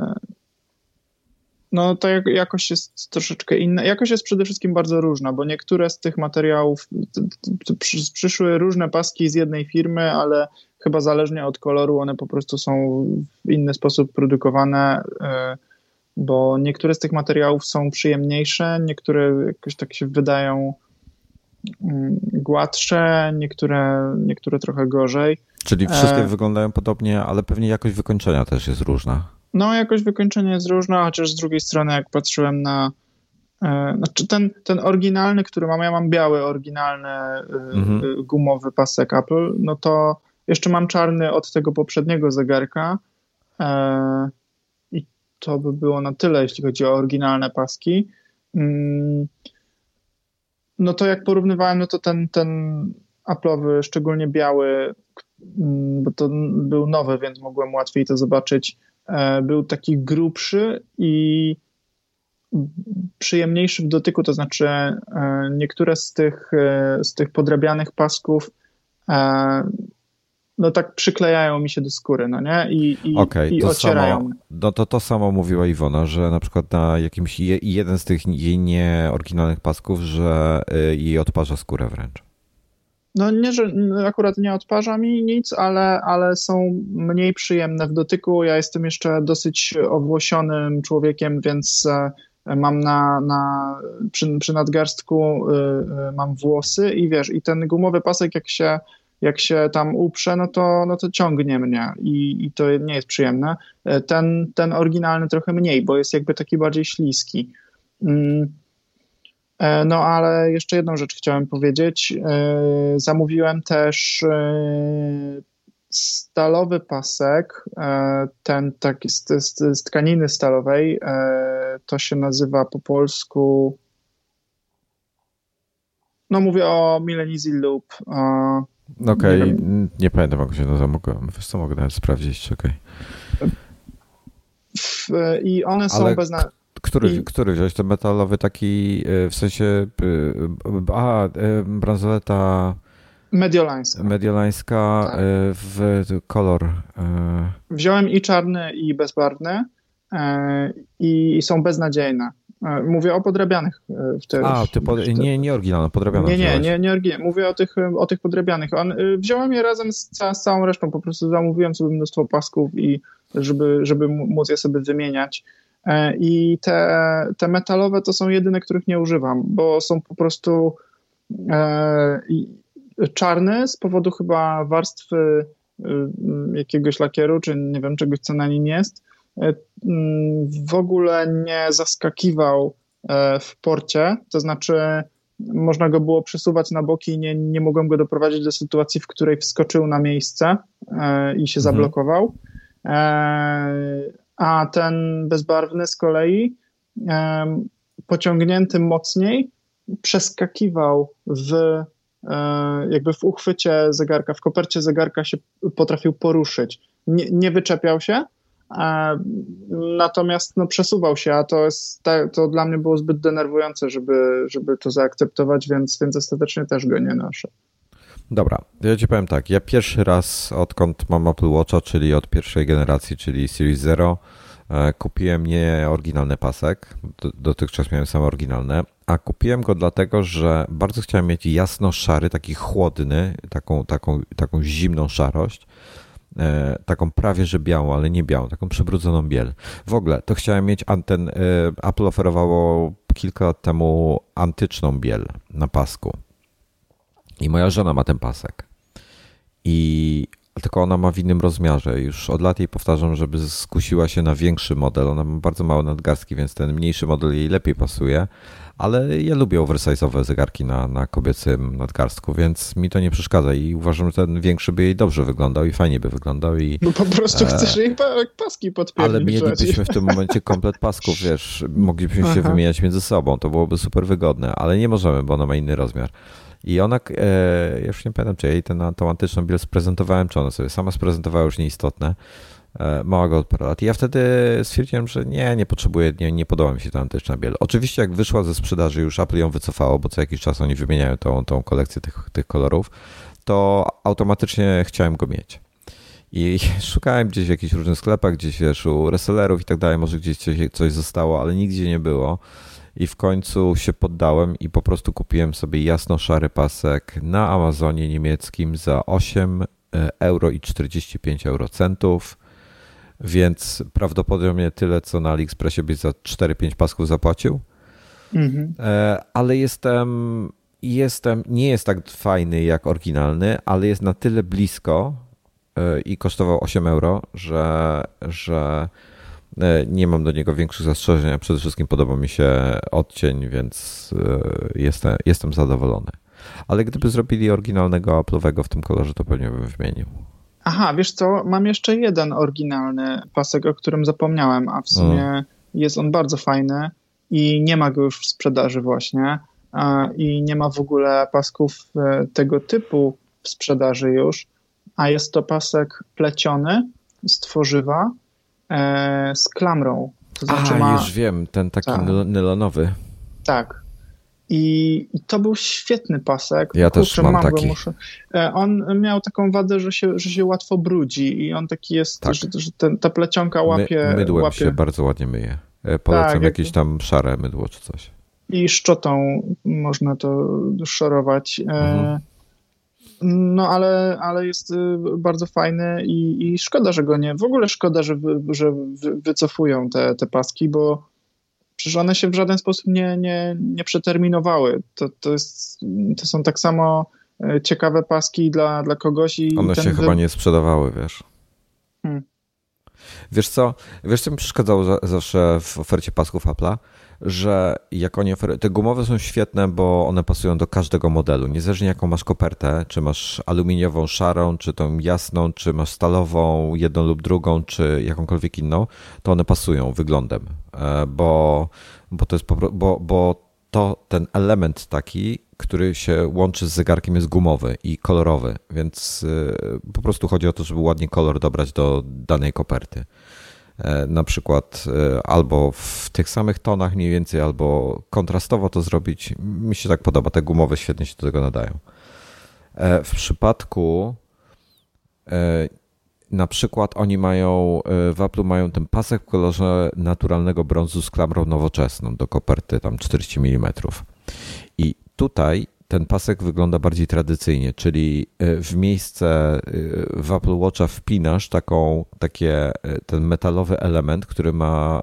no to jakość jest troszeczkę inna. Jakość jest przede wszystkim bardzo różna, bo niektóre z tych materiałów przyszły różne paski z jednej firmy, ale chyba zależnie od koloru one po prostu są w inny sposób produkowane. Y, bo niektóre z tych materiałów są przyjemniejsze, niektóre jakoś tak się wydają mm, gładsze, niektóre, niektóre trochę gorzej. Czyli wszystkie e... wyglądają podobnie, ale pewnie jakość wykończenia też jest różna. No, jakoś wykończenie jest różne, chociaż z drugiej strony, jak patrzyłem na. E, znaczy, ten, ten oryginalny, który mam, ja mam biały, oryginalny, e, mhm. gumowy pasek Apple, no to jeszcze mam czarny od tego poprzedniego zegarka. E, to by było na tyle, jeśli chodzi o oryginalne paski. Mm, no to jak porównywałem, no to ten, ten Apple'owy, szczególnie biały, mm, bo to był nowy, więc mogłem łatwiej to zobaczyć, e, był taki grubszy i przyjemniejszy w dotyku, to znaczy e, niektóre z tych, z tych podrabianych pasków no tak przyklejają mi się do skóry, no nie? I, i, okay, i to ocierają. Samo, no to to samo mówiła Iwona, że na przykład na jakimś je, jeden z tych jej nieoryginalnych pasków, że y, jej odparza skórę wręcz. No nie, że akurat nie odparza mi nic, ale, ale są mniej przyjemne w dotyku. Ja jestem jeszcze dosyć owłosionym człowiekiem, więc e, mam na, na przy, przy nadgarstku y, y, mam włosy i wiesz, i ten gumowy pasek jak się jak się tam uprze, no to, no to ciągnie mnie i, i to nie jest przyjemne. E, ten, ten oryginalny trochę mniej, bo jest jakby taki bardziej śliski. Mm. E, no ale jeszcze jedną rzecz chciałem powiedzieć. E, zamówiłem też stalowy pasek, ten taki z, z, z tkaniny stalowej, to się nazywa po polsku no mówię o Milenizil Loop. Okej, okay. nie, nie, pamiętam jak się nazywa. Mogę, wiesz co, mogę nawet sprawdzić, czekaj. I one są Ale bez... Na... Który, I... który wziąłeś? Ten metalowy taki, e, w sensie, e, a, e, bransoleta... Mediolańska. Mediolańska tak. w kolor. Wziąłem i czarny, i bezbarwny i są beznadziejne. E, mówię o podrabianych. E, w te, A, ty pod, nie, nie oryginalne, podrabiane. Nie, nie, nie, nie oryginalne. Mówię o tych, o tych podrabianych. On, e, wziąłem je razem z, z, całą resztą, po prostu zamówiłem sobie mnóstwo pasków i żeby, żeby móc je sobie wymieniać. I te, te metalowe to są jedyne, których nie używam, bo są po prostu e, czarne z powodu chyba warstwy jakiegoś lakieru, czy nie wiem, czegoś, co na nim jest E, w ogóle nie zaskakiwał e, w porcie, to znaczy można go było przesuwać na boki i nie, nie mogłem go doprowadzić do sytuacji, w której wskoczył na miejsce e, i się mhm. zablokował. A ten bezbarwny z kolei pociągnięty mocniej przeskakiwał w jakby w uchwycie zegarka, w kopercie zegarka się potrafił poruszyć. Nie, nie wyczepiał się, Natomiast no, przesuwał się, a to, jest, to dla mnie było zbyt denerwujące, żeby, żeby to zaakceptować, więc, więc ostatecznie też go nie noszę. Dobra, ja ci powiem tak. Ja pierwszy raz, odkąd mam Apple Watcha, czyli od pierwszej generacji, czyli Series Zero, e, kupiłem nie oryginalny pasek. Dotychczas miałem same oryginalne, a kupiłem go dlatego, że bardzo chciałem mieć jasno-szary, taki chłodny, taką, taką, taką zimną szarość taką prawie że białą, ale nie białą, taką przebrudzoną biel. W ogóle to chciałem mieć anten. E, Apple oferowało kilka lat temu antyczną biel na pasku. I moja żona ma ten pasek. I tylko ona ma w innym rozmiarze. Już od lat jej powtarzam, żeby skusiła się na większy model. Ona ma bardzo małe nadgarstki, więc ten mniejszy model jej lepiej pasuje ale ja lubię oversize'owe zegarki na, na kobiecym nadgarstku, więc mi to nie przeszkadza i uważam, że ten większy by jej dobrze wyglądał i fajnie by wyglądał. I, no po prostu e, chcesz jej paski podpierdzić. Ale mielibyśmy w tym momencie komplet pasków, wiesz, moglibyśmy Aha. się wymieniać między sobą, to byłoby super wygodne, ale nie możemy, bo ona ma inny rozmiar. I ona, e, ja już nie pamiętam, czy jej ten, tą antyczną biel sprezentowałem, czy ona sobie sama sprezentowała, już nieistotne. E, od paru lat. I ja wtedy stwierdziłem, że nie, nie potrzebuję, nie, nie podoba mi się ta antyczna biel. Oczywiście jak wyszła ze sprzedaży, już Apple ją wycofało, bo co jakiś czas oni wymieniają tą, tą kolekcję tych, tych kolorów, to automatycznie chciałem go mieć. I szukałem gdzieś w jakichś różnych sklepach, gdzieś wiesz, u resellerów i tak dalej, może gdzieś coś, coś zostało, ale nigdzie nie było. I w końcu się poddałem i po prostu kupiłem sobie jasno-szary pasek na Amazonie niemieckim za 8 e, euro i 45 eurocentów więc prawdopodobnie tyle, co na AliExpressie byś za 4-5 pasków zapłacił. Mhm. E, ale jestem, jestem, nie jest tak fajny jak oryginalny, ale jest na tyle blisko e, i kosztował 8 euro, że, że Nie mam do niego większych zastrzeżeń, a przede wszystkim podoba mi się odcień, więc jestem, jestem zadowolony. Ale gdyby zrobili oryginalnego Apple'owego w tym kolorze, to pewnie bym wymienił. Aha, wiesz co, mam jeszcze jeden oryginalny pasek, o którym zapomniałem, a w sumie hmm. jest on bardzo fajny i nie ma go już w sprzedaży właśnie i nie ma w ogóle pasków e, tego typu w sprzedaży już, a jest to pasek pleciony z tworzywa e, z klamrą. To znaczy ma... już wiem, ten taki tak. nylonowy. Tak. I, I, to był świetny pasek. Ja Kurczę, też mam, mam taki. Muszę. E, on miał taką wadę, że się, że się łatwo brudzi i on taki jest, tak. że, że ten, ta plecionka łapie... My, mydłem łapie... się bardzo ładnie myje. Polecam tak, jakieś tam szare mydło czy coś i szczotą można to szorować. E, mhm. No, ale, ale jest y, bardzo fajny i, i szkoda, że go nie. W ogóle szkoda, że, że wycofują te, te paski, bo przecież one się w żaden sposób nie, nie, nie przeterminowały. To, to, jest, to są tak samo e, ciekawe paski dla, dla kogoś. I one się wy... chyba nie sprzedawały, wiesz. Hmm. Wiesz co, wiesz co mi przeszkadzało zawsze w ofercie pasków Apple'a? że jak oni oferują, te gumowe są świetne, bo one pasują do każdego modelu. Niezależnie jaką masz kopertę, czy masz aluminiową, szarą, czy tą jasną, czy masz stalową, jedną lub drugą, czy jakąkolwiek inną, to one pasują wyglądem, e, bo, bo to jest bo, bo to ten element taki, który się łączy z zegarkiem jest gumowy i kolorowy, więc e, po prostu chodzi o to, żeby ładnie kolor dobrać do danej koperty. E, na przykład e, albo w tych samych tonach mniej więcej, albo kontrastowo to zrobić. Mi się tak podoba, te gumowe świetnie się do tego nadają. E, w przypadku na przykład oni mają, w Apple mają ten pasek w kolorze naturalnego brązu z klamrą nowoczesną do koperty tam 40 mm. I tutaj ten pasek wygląda bardziej tradycyjnie, czyli e, w miejsce e, w Apple Watcha wpinasz taką, takie, e, ten metalowy element, który ma,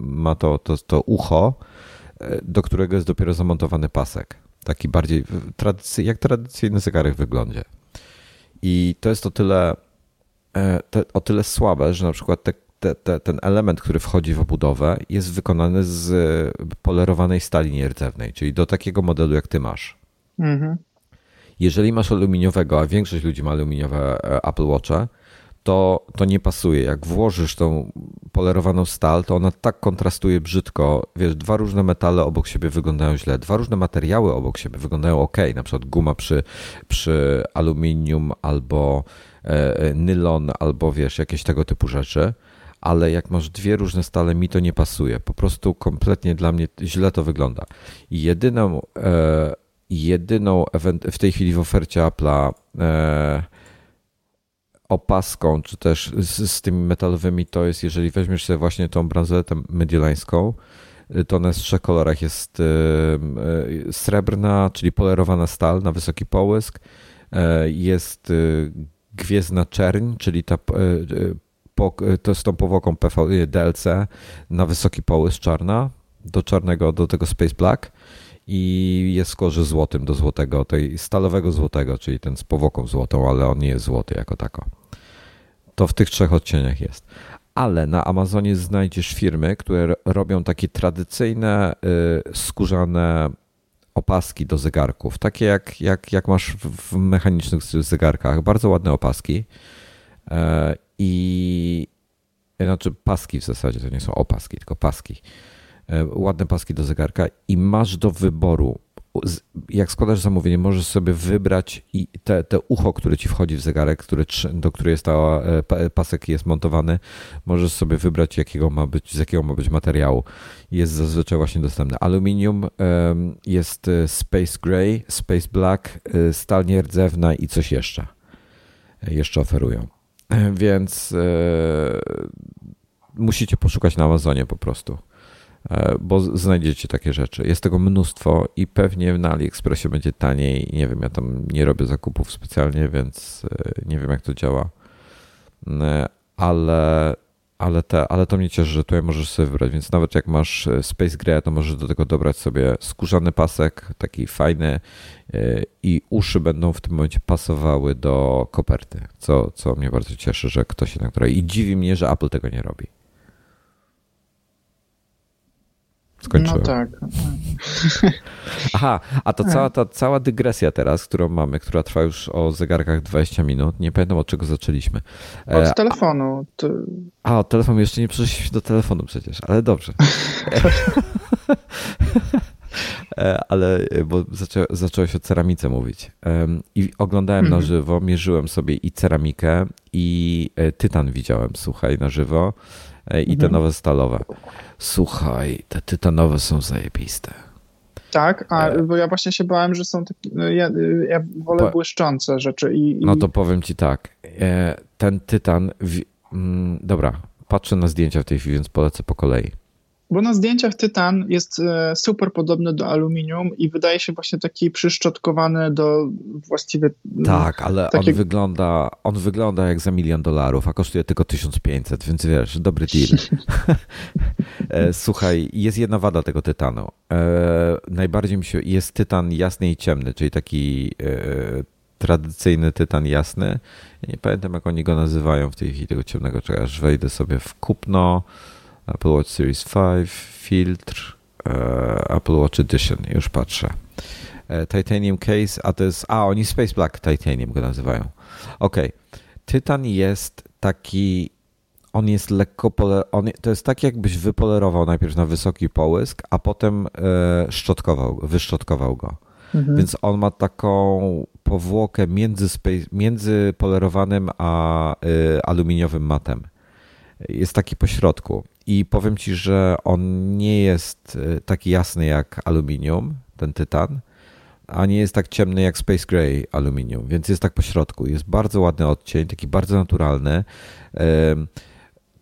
ma to, to, to ucho, do którego jest dopiero zamontowany pasek. Taki bardziej tradycy, jak tradycyjny zegarek wyglądzie. I to jest o tyle, te, o tyle słabe, że na przykład te, te, te, ten element, który wchodzi w obudowę, jest wykonany z polerowanej stali nierdzewnej, czyli do takiego modelu, jak ty masz. Mhm. Jeżeli masz aluminiowego, a większość ludzi ma aluminiowe e, Apple Watche, to, to nie pasuje. Jak włożysz tą polerowaną stal, to ona tak kontrastuje brzydko. Wiesz, dwa różne metale obok siebie wyglądają źle, dwa różne materiały obok siebie wyglądają ok. Na przykład guma przy, przy aluminium albo e, e, nylon, albo wiesz, jakieś tego typu rzeczy. Ale jak masz dwie różne stale, mi to nie pasuje. Po prostu kompletnie dla mnie źle to wygląda. Jedyną. E, jedyną w tej chwili w ofercie Apple'a e, opaską, czy też z, z, tymi metalowymi, to jest, jeżeli weźmiesz sobie właśnie tą bransoletę mediolańską, y, to ona w trzech kolorach jest y, y, srebrna, czyli polerowana stal na wysoki połysk, e, jest gwiezdna czerń, czyli ta to z tą powłoką PV, DLC na wysoki połysk czarna, do czarnego, do tego Space Black i jest w złotym do złotego, tej stalowego złotego, czyli ten z powłoką złotą, ale on nie jest złoty jako tako. To w tych trzech odcieniach jest. Ale na Amazonie znajdziesz firmy, które robią takie tradycyjne y, skórzane opaski do zegarków, takie jak, jak, jak masz w mechanicznych zegarkach, bardzo ładne opaski. E, I znaczy paski w zasadzie, to nie są opaski, tylko paski. E, ładne paski do zegarka i masz do wyboru. Jak składasz zamówienie, możesz sobie wybrać i te, te ucho, które ci wchodzi w zegarek, który, do którego jest ta e, pasek jest montowany, możesz sobie wybrać, jakiego ma być, z jakiego ma być materiału. Jest zazwyczaj właśnie dostępny aluminium, jest e, Space Gray, Space Black, stal nierdzewna i coś jeszcze. Jeszcze oferują. Więc musicie poszukać na Amazonie po prostu. E, bo znajdziecie takie rzeczy. Jest tego mnóstwo i pewnie na AliExpressie będzie taniej. Nie wiem, ja tam nie robię zakupów specjalnie, więc e, nie wiem, jak to działa. E, ale, ale, te, ale to mnie cieszy, że tutaj możesz sobie wybrać, więc nawet jak masz Space Gray, to możesz do tego dobrać sobie skórzany pasek, taki fajny i uszy będą w tym momencie pasowały do koperty, co, co mnie bardzo cieszy, że ktoś się na której... I dziwi mnie, że Apple tego nie robi. Skończyłem. No tak. Aha, a to cała ta cała dygresja teraz, którą mamy, która trwa już o zegarkach 20 minut, nie pamiętam od czego zaczęliśmy. Od telefonu. A, od telefonu, jeszcze nie przeszliśmy do telefonu przecież, ale dobrze. E, ale e, bo zaczę, zacząłeś o ceramice mówić. I oglądałem mhm. na żywo, mierzyłem sobie i ceramikę, i e, tytan widziałem, słuchaj, na żywo. I mhm. te nowe stalowe. Słuchaj, te tytanowe są zajebiste. Tak, a, bo ja właśnie się bałem, że są takie. No ja, ja wolę po, błyszczące rzeczy. I, i, No to powiem ci tak. Ten tytan. W, mm, dobra, patrzę na zdjęcia w tej chwili, więc polecę po kolei. Bo na zdjęciach tytan jest e, super podobny do aluminium i wydaje się właśnie taki przyszczotkowany do właściwie. Tak, ale on, wygląda, on wygląda jak za milion dolarów, a kosztuje tylko 1500, więc wiesz, dobry deal. E, słuchaj, jest jedna wada tego tytanu. E, najbardziej mi się. Jest tytan jasny i ciemny, czyli taki tradycyjny tytan jasny. Ja nie pamiętam, jak oni go nazywają w tej chwili, tego ciemnego, czekaj, aż wejdę sobie w kupno. Apple Watch Series 5, filtr, e, Apple Watch Edition, już patrzę. E, titanium case, a to jest, a oni Space Black Titanium go nazywają. Ok, tytan jest taki, on jest lekko, pole, on, to jest tak jakbyś wypolerował najpierw na wysoki połysk, a potem e, szczotkował, wyszczotkował go. Mhm. Więc on ma taką powłokę między, space, między polerowanym a y, aluminiowym matem. Jest taki pośrodku. I powiem ci, że on nie jest e, tak jasny jak aluminium, ten tytan, a nie jest tak ciemny jak Space Gray aluminium, więc jest tak po środku. Jest bardzo ładny odcień, taki bardzo naturalny.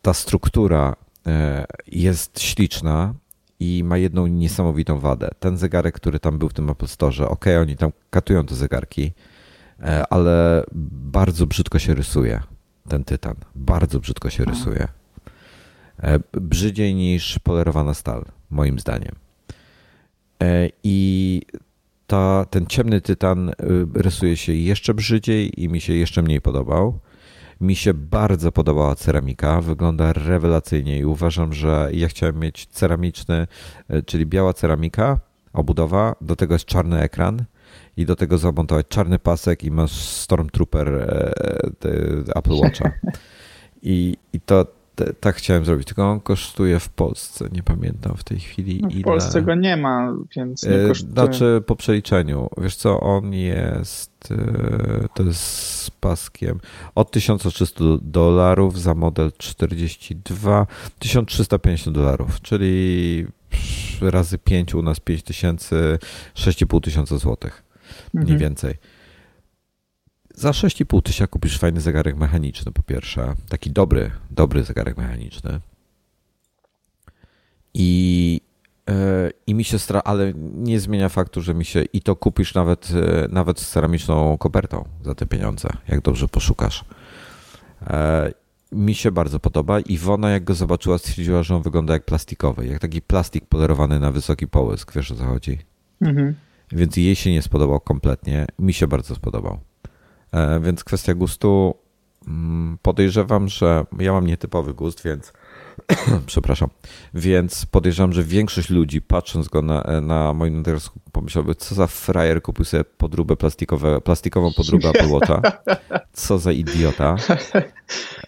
Ta struktura e, jest śliczna i ma jedną niesamowitą wadę. Ten zegarek, który tam był w tym Apple Store, ok, oni tam katują te zegarki, e, ale bardzo brzydko się rysuje ten tytan. Bardzo brzydko się rysuje. E, brzydziej niż polerowana stal, moim zdaniem. E, I ta, ten ciemny tytan e, rysuje się jeszcze brzydziej i mi się jeszcze mniej podobał. Mi się bardzo podobała ceramika, wygląda rewelacyjnie i uważam, że ja chciałem mieć ceramiczny, czyli biała ceramika, obudowa, do tego jest czarny ekran i do tego zamontować czarny pasek i masz Stormtrooper Apple Watcha. I, i to, tak chciałem zrobić, tylko on kosztuje w Polsce, nie pamiętam w tej chwili no, w ile. W Polsce go nie ma, więc nie e, kosztuje. Znaczy po przeliczeniu, wiesz co, on jest, e, to jest z paskiem od 1300 dolarów za model 42, 1350 dolarów, czyli razy 5 u nas 5000, 6,5 tysiąca złotych, mniej mhm. więcej. Za 6,5 tysiąca kupisz fajny zegarek mechaniczny po pierwsze. Taki dobry, dobry zegarek mechaniczny. I, yy, i mi się stra, ale nie zmienia faktu, że mi się i to kupisz nawet, yy, nawet z ceramiczną kopertą za te pieniądze, jak dobrze poszukasz. Yy, mi się bardzo podoba. Iwona, jak go zobaczyła, stwierdziła, że on wygląda jak plastikowy, jak taki plastik polerowany na wysoki połysk. Wiesz o co chodzi? Mhm. Więc jej się nie spodobał kompletnie. Mi się bardzo spodobał. E, więc kwestia gustu, mm, podejrzewam, że ja mam nietypowy gust, więc przepraszam, więc podejrzewam, że większość ludzi patrząc go na, na moim nadgarsku pomyślałby, co za frajer kupił sobie podróbę plastikowe, plastikową podróbę Apple. Co za idiota.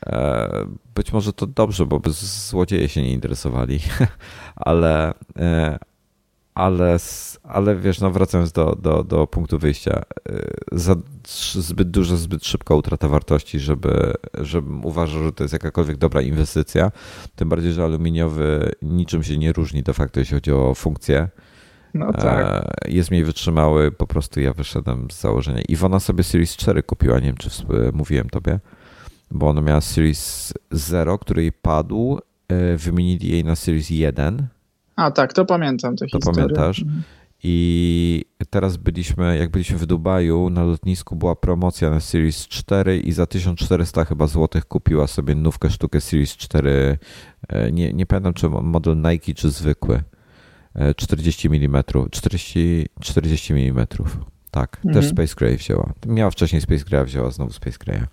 E, być może to dobrze, bo by złodzieje się nie interesowali, ale, e, ale, ale wiesz, no wracając do, do, do punktu wyjścia, y, za zbyt dużo, zbyt szybka utrata wartości, żeby, żebym uważał, że to jest jakakolwiek dobra inwestycja. Tym bardziej, że aluminiowy niczym się nie różni de facto, jeśli chodzi o funkcję. No tak. E, jest mniej wytrzymały, po prostu ja wyszedłem z założenia. Iwona sobie Series 4 kupiła, nie wiem czy mówiłem tobie, bo ona miała Series 0, który jej padł, e, wymienili jej na Series 1 a tak, to pamiętam tę to historię. pamiętasz? Mhm. I teraz byliśmy, jak byliśmy w Dubaju, na lotnisku była promocja na Series 4 i za 1400 chyba złotych kupiła sobie nówkę sztukę Series 4. E, nie, nie pamiętam, czy model Nike, czy zwykły. 40 mm, 40, 40 mm. Tak, mhm. też Space Gray wzięła. Miała wcześniej Space Gray, wzięła znowu Space Graya.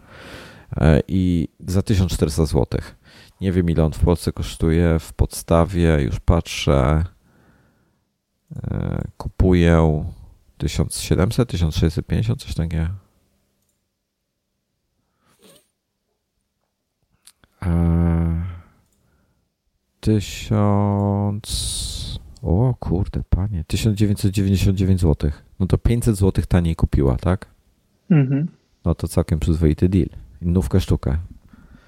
E, I za 1400 złotych. Nie wiem ile on w Polsce kosztuje w podstawie, już patrzę. kupuję 1700, 1650, coś takiego. Tysiąc. O kurde, panie. 1999 zł. No to 500 zł taniej kupiła, tak? Mhm. No to całkiem przyzwoity deal. Nówkę sztukę.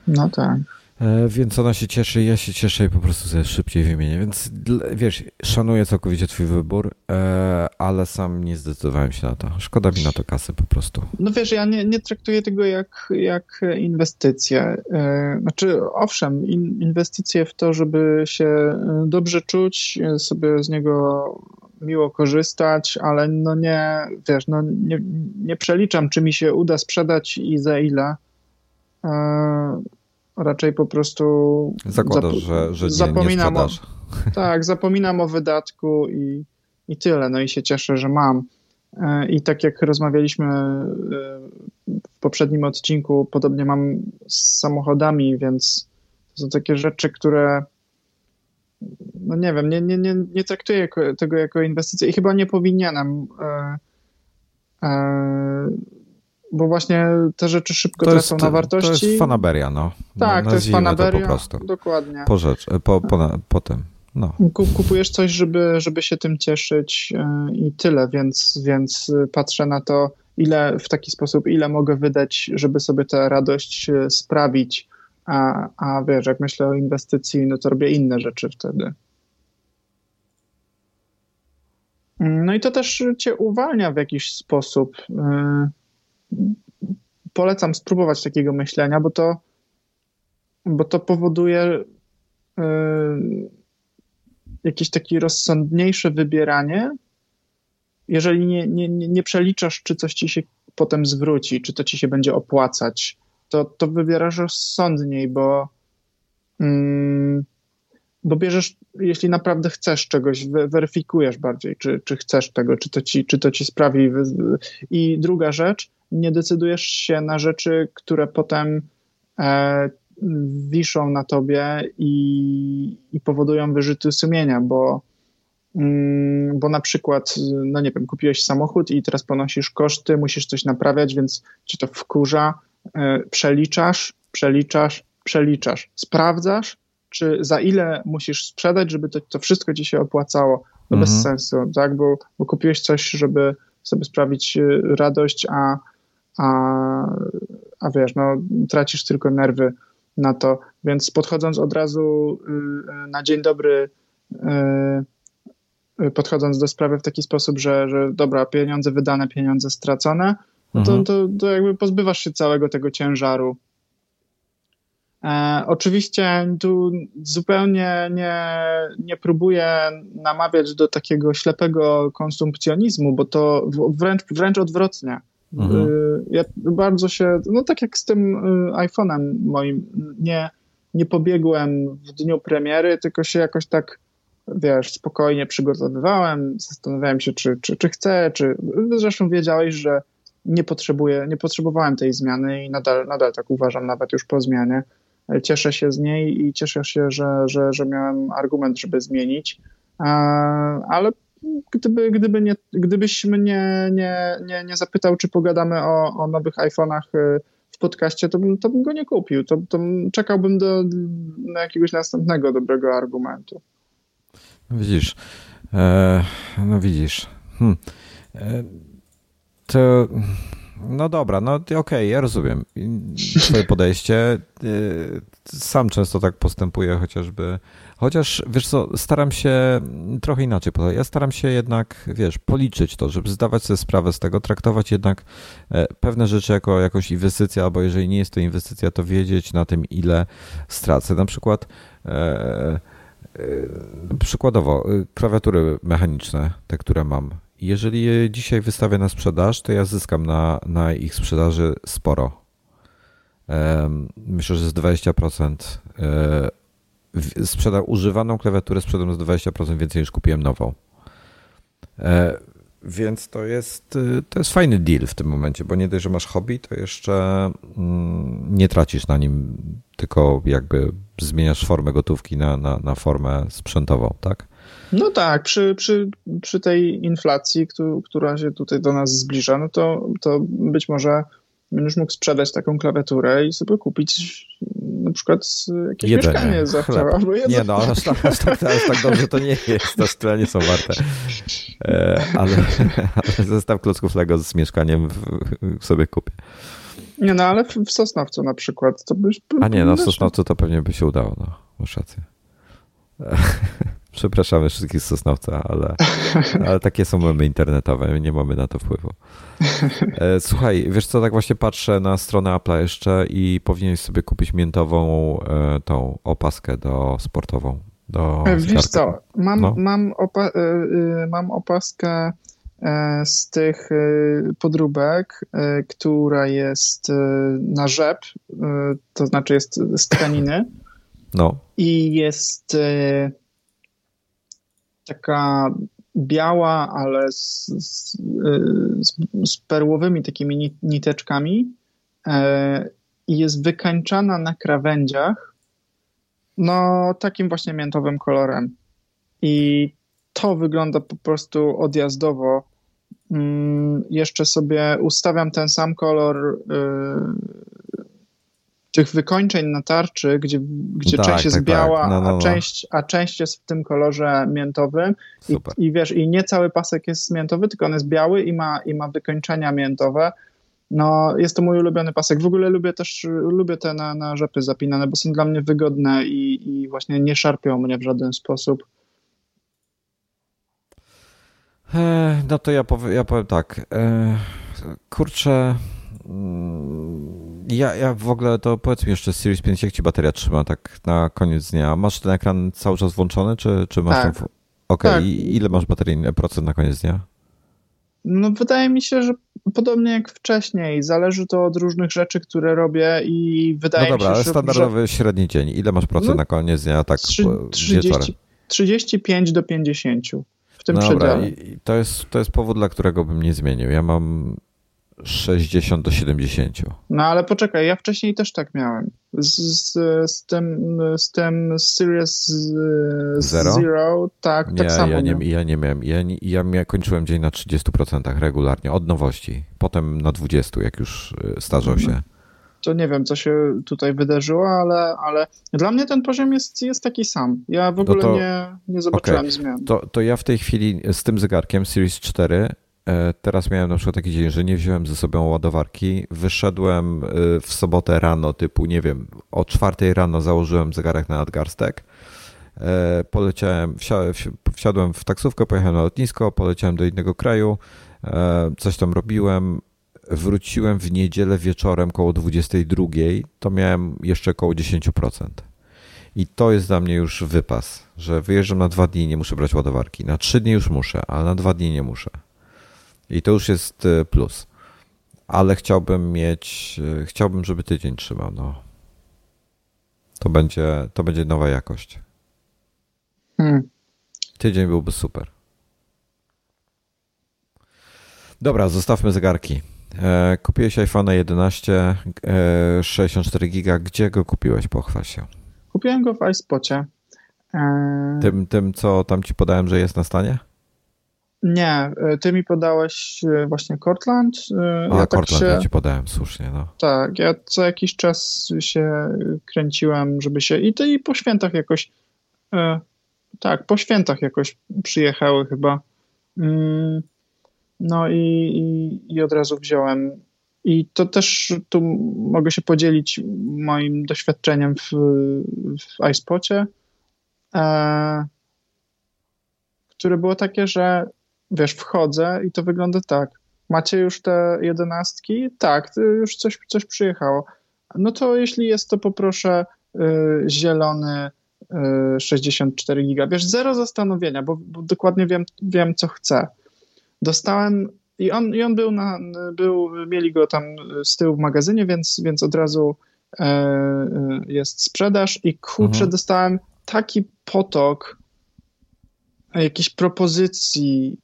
No tak. E, więc ona się cieszy, ja się cieszę i po prostu sobie szybciej wymienię. Więc wiesz, szanuję całkowicie Twój wybór, e, ale sam nie zdecydowałem się na to. Szkoda mi na to kasy po prostu. No wiesz, ja nie, nie traktuję tego jak, jak inwestycje. E, znaczy, owszem, inwestycje w to, żeby się dobrze czuć, sobie z niego miło korzystać, ale no nie, wiesz, no nie, nie przeliczam, czy mi się uda sprzedać i za ile raczej po prostu. Zakładasz, że, że nie, zapominam nie o, Tak, zapominam o wydatku i, i tyle. No i się cieszę, że mam. E, I tak jak rozmawialiśmy e, w poprzednim odcinku, podobnie mam z samochodami, więc to są takie rzeczy, które no nie wiem, nie, nie, nie, nie traktuję tego jako inwestycję i chyba nie powinienem. E, bo właśnie te rzeczy szybko to tracą na wartości. To jest fanaberia, no. Tak, no, to jest fanaberia, to po prostu. dokładnie. Po rzecz, po, po, potem. No. Kupujesz coś, żeby, żeby się tym cieszyć e, i tyle, więc, więc patrzę na to, ile w taki sposób, ile mogę wydać, żeby sobie tę radość e, sprawić. A, a wiesz, jak myślę o inwestycji, no to robię inne rzeczy wtedy. No i to też cię uwalnia w jakiś sposób. Polecam spróbować takiego myślenia, bo to, bo to powoduje yy, jakieś takie rozsądniejsze wybieranie, jeżeli nie, nie, nie przeliczasz, czy coś ci się potem zwróci, czy to ci się będzie opłacać, to, to wybierasz rozsądniej, bo, mm, bo bierzesz, jeśli naprawdę chcesz czegoś, weryfikujesz bardziej, czy, czy chcesz tego, czy to ci, czy to ci sprawi. I druga rzecz, nie decydujesz się na rzeczy, które potem e, wiszą na tobie i, i powodują wyrzuty sumienia, bo, mm, bo na przykład, no nie wiem, kupiłeś samochód i teraz ponosisz koszty, musisz coś naprawiać, więc ci to wkurza, e, przeliczasz, przeliczasz, przeliczasz, sprawdzasz, czy za ile musisz sprzedać, żeby to, to wszystko ci się opłacało. To mhm. bez sensu, tak? Bo, bo kupiłeś coś, żeby sobie sprawić e, radość, a a, a wiesz, no, tracisz tylko nerwy na to. Więc podchodząc od razu y, na dzień dobry, y, podchodząc do sprawy w taki sposób, że, że dobra, pieniądze wydane, pieniądze stracone, no to, mhm. to, to jakby pozbywasz się całego tego ciężaru. E, oczywiście tu zupełnie nie, nie próbuję namawiać do takiego ślepego konsumpcjonizmu, bo to wręcz, wręcz odwrotnie. Mhm. Y, ja bardzo się, no tak jak z tym y, iPhone'em moim, nie, nie pobiegłem w dniu premiery, tylko się jakoś tak, wiesz, spokojnie przygotowywałem, zastanawiałem się, czy, czy, czy chcę, czy zresztą wiedziałeś, że nie potrzebuję, nie potrzebowałem tej zmiany i nadal, nadal tak uważam, nawet już po zmianie. Cieszę się z niej i cieszę się, że, że, że miałem argument, żeby zmienić, ale gdyby, gdyby nie, gdybyś mnie nie, nie, nie zapytał, czy pogadamy o, o nowych iPhone'ach y, w podcaście, to bym, to bym go nie kupił. To, to czekałbym do, na jakiegoś następnego dobrego argumentu. No widzisz. E, no widzisz. Hm. E, to. No dobra, no okej, okay, ja rozumiem twoje podejście. E, sam często tak postępuję, chociażby Chociaż, wiesz co, staram się trochę inaczej. Ja staram się jednak, wiesz, policzyć to, żeby zdawać sobie sprawę z tego, traktować jednak e, pewne rzeczy jako jakąś inwestycję, albo jeżeli nie jest to inwestycja, to wiedzieć na tym, ile stracę. Na przykład e, e, przykładowo klawiatury mechaniczne, te, które mam. Jeżeli je dzisiaj wystawię na sprzedaż, to ja zyskam na, na ich sprzedaży sporo. Myślę, że z 20% sprzedał używaną klawiaturę, sprzedam z 20% więcej niż kupiłem nową. E, więc to jest, y, to jest fajny deal w tym momencie, bo nie dość, że masz hobby, to jeszcze mm, nie tracisz na nim, tylko jakby zmieniasz formę gotówki na, na, na formę sprzętową, tak? No tak, przy, przy, przy tej inflacji, która się tutaj do nas zbliża, no to, to być może będziesz mógł sprzedać taką klawiaturę i sobie kupić na przykład jakieś Jedzenie, mieszkanie za albo Nie no, aż tak, aż, tak, aż tak dobrze to nie jest, to tyle nie są warte. E, ale, ale zestaw klocków Lego z mieszkaniem sobie kupię. Nie no, ale w, w Sosnowcu na przykład to byś... A nie, no w Sosnowcu to pewnie by się udało, no, masz rację. Przepraszamy wszystkich z Sosnowca, ale, ale takie są memy internetowe, nie mamy na to wpływu. E, słuchaj, wiesz co, tak właśnie patrzę na stronę Apple'a jeszcze i powinieneś sobie kupić miętową e, tą opaskę do sportową. Do e, wiesz co, mam, no. mam, opa mam opaskę z tych podróbek, która jest na rzep, to znaczy jest z tkaniny. No. I jest taka biała, ale z, z, z perłowymi takimi niteczkami e, i jest wykańczana na krawędziach no takim właśnie miętowym kolorem. I to wygląda po prostu odjazdowo. Mm, jeszcze sobie ustawiam ten sam kolor e, tych wykończeń na tarczy, gdzie, gdzie tak, część jest tak, tak. biała, tak. No, no, no. A, część, a część jest w tym kolorze miętowym. I, I, wiesz, i nie cały pasek jest miętowy, tylko on jest biały i ma, i ma wykończenia miętowe. No, jest to mój ulubiony pasek. W ogóle lubię też, lubię te na, na rzepy zapinane, bo są dla mnie wygodne i, i właśnie nie szarpią mnie w żaden sposób. No to ja powiem, ja powiem tak. Kurczę, Mm, ja, ja w ogóle to powiedz mi jeszcze Series 5, jak ci bateria trzyma tak na koniec dnia? Masz ten ekran cały czas włączony, czy, czy masz tak. tam... Okej, okay. tak. ile masz baterii, procent na koniec dnia? No wydaje mi się, że podobnie jak wcześniej. Zależy to od różnych rzeczy, które robię i wydaje no dobra, mi się, że... standardowy średni dzień. Ile masz procent no, na koniec dnia? Tak 30, 35 do 50 w tym no przedziale. I to jest, to jest powód, dla którego bym nie zmienił. Ja mam 60 do 70. No ale poczekaj, ja wcześniej też tak miałem. Z, z, z tym, z tym Series Zero, Zero tak, nie, tak samo. Ja nie, ja nie miałem. Ja, ja, ja kończyłem dzień na 30% regularnie, od nowości. Potem na 20, jak już y, starzał się. To nie wiem, co się tutaj wydarzyło, ale, ale dla mnie ten poziom jest, jest taki sam. Ja w ogóle no to, nie, nie zobaczyłem okay. zmian. To, to ja w tej chwili z tym zegarkiem Series 4 E, teraz miałem na przykład taki dzień, że nie wziąłem ze sobą ładowarki. Wyszedłem e, w sobotę rano, typu, nie wiem, o czwartej rano założyłem zegarek na nadgarstek. E, poleciałem, wsiadłem w taksówkę, pojechałem na lotnisko, poleciałem do innego kraju, coś tam robiłem. Wróciłem w niedzielę wieczorem koło 22, to miałem jeszcze około 10%. I to jest dla mnie już wypas, że wyjeżdżam na dwa dni, nie muszę brać ładowarki. Na trzy dni już muszę, ale na dwa dni nie muszę. I to już jest y, plus. Ale chciałbym mieć, y, chciałbym, żeby tydzień trzymał. No. To będzie, to będzie nowa jakość. Hmm. Tydzień byłby super. Dobra, zostawmy zegarki. E, kupiłeś iPhone 11 e, 64 giga. Gdzie go kupiłeś? Pochwal się. Kupiłem go w iSpocie. E... Tym, tym, co tam ci podałem, że jest na stanie? Nie, e, ty mi podałeś e, właśnie Cortland. E, A, ja tak Cortland się, ja ci podałem, słusznie. No. Tak, ja co jakiś czas się kręciłem, żeby się... I to i po świętach jakoś... tak, po świętach jakoś przyjechały chyba. Mm, no i, i, i od razu wziąłem. I to też tu mogę się podzielić moim doświadczeniem w, w iSpocie, e, które było takie, że wiesz, wchodzę i to wygląda tak. Macie już te jedenastki? Tak, już coś, coś przyjechało. No to jeśli jest, to poproszę y, zielony y, 64 giga. Wiesz, zero zastanowienia, bo, bo, dokładnie wiem, wiem, co chcę. Dostałem i on, i on był, na, był, mieli go tam z tyłu w magazynie, więc, więc od razu e jest sprzedaż i kurczę, mhm. dostałem taki potok jakichś propozycji,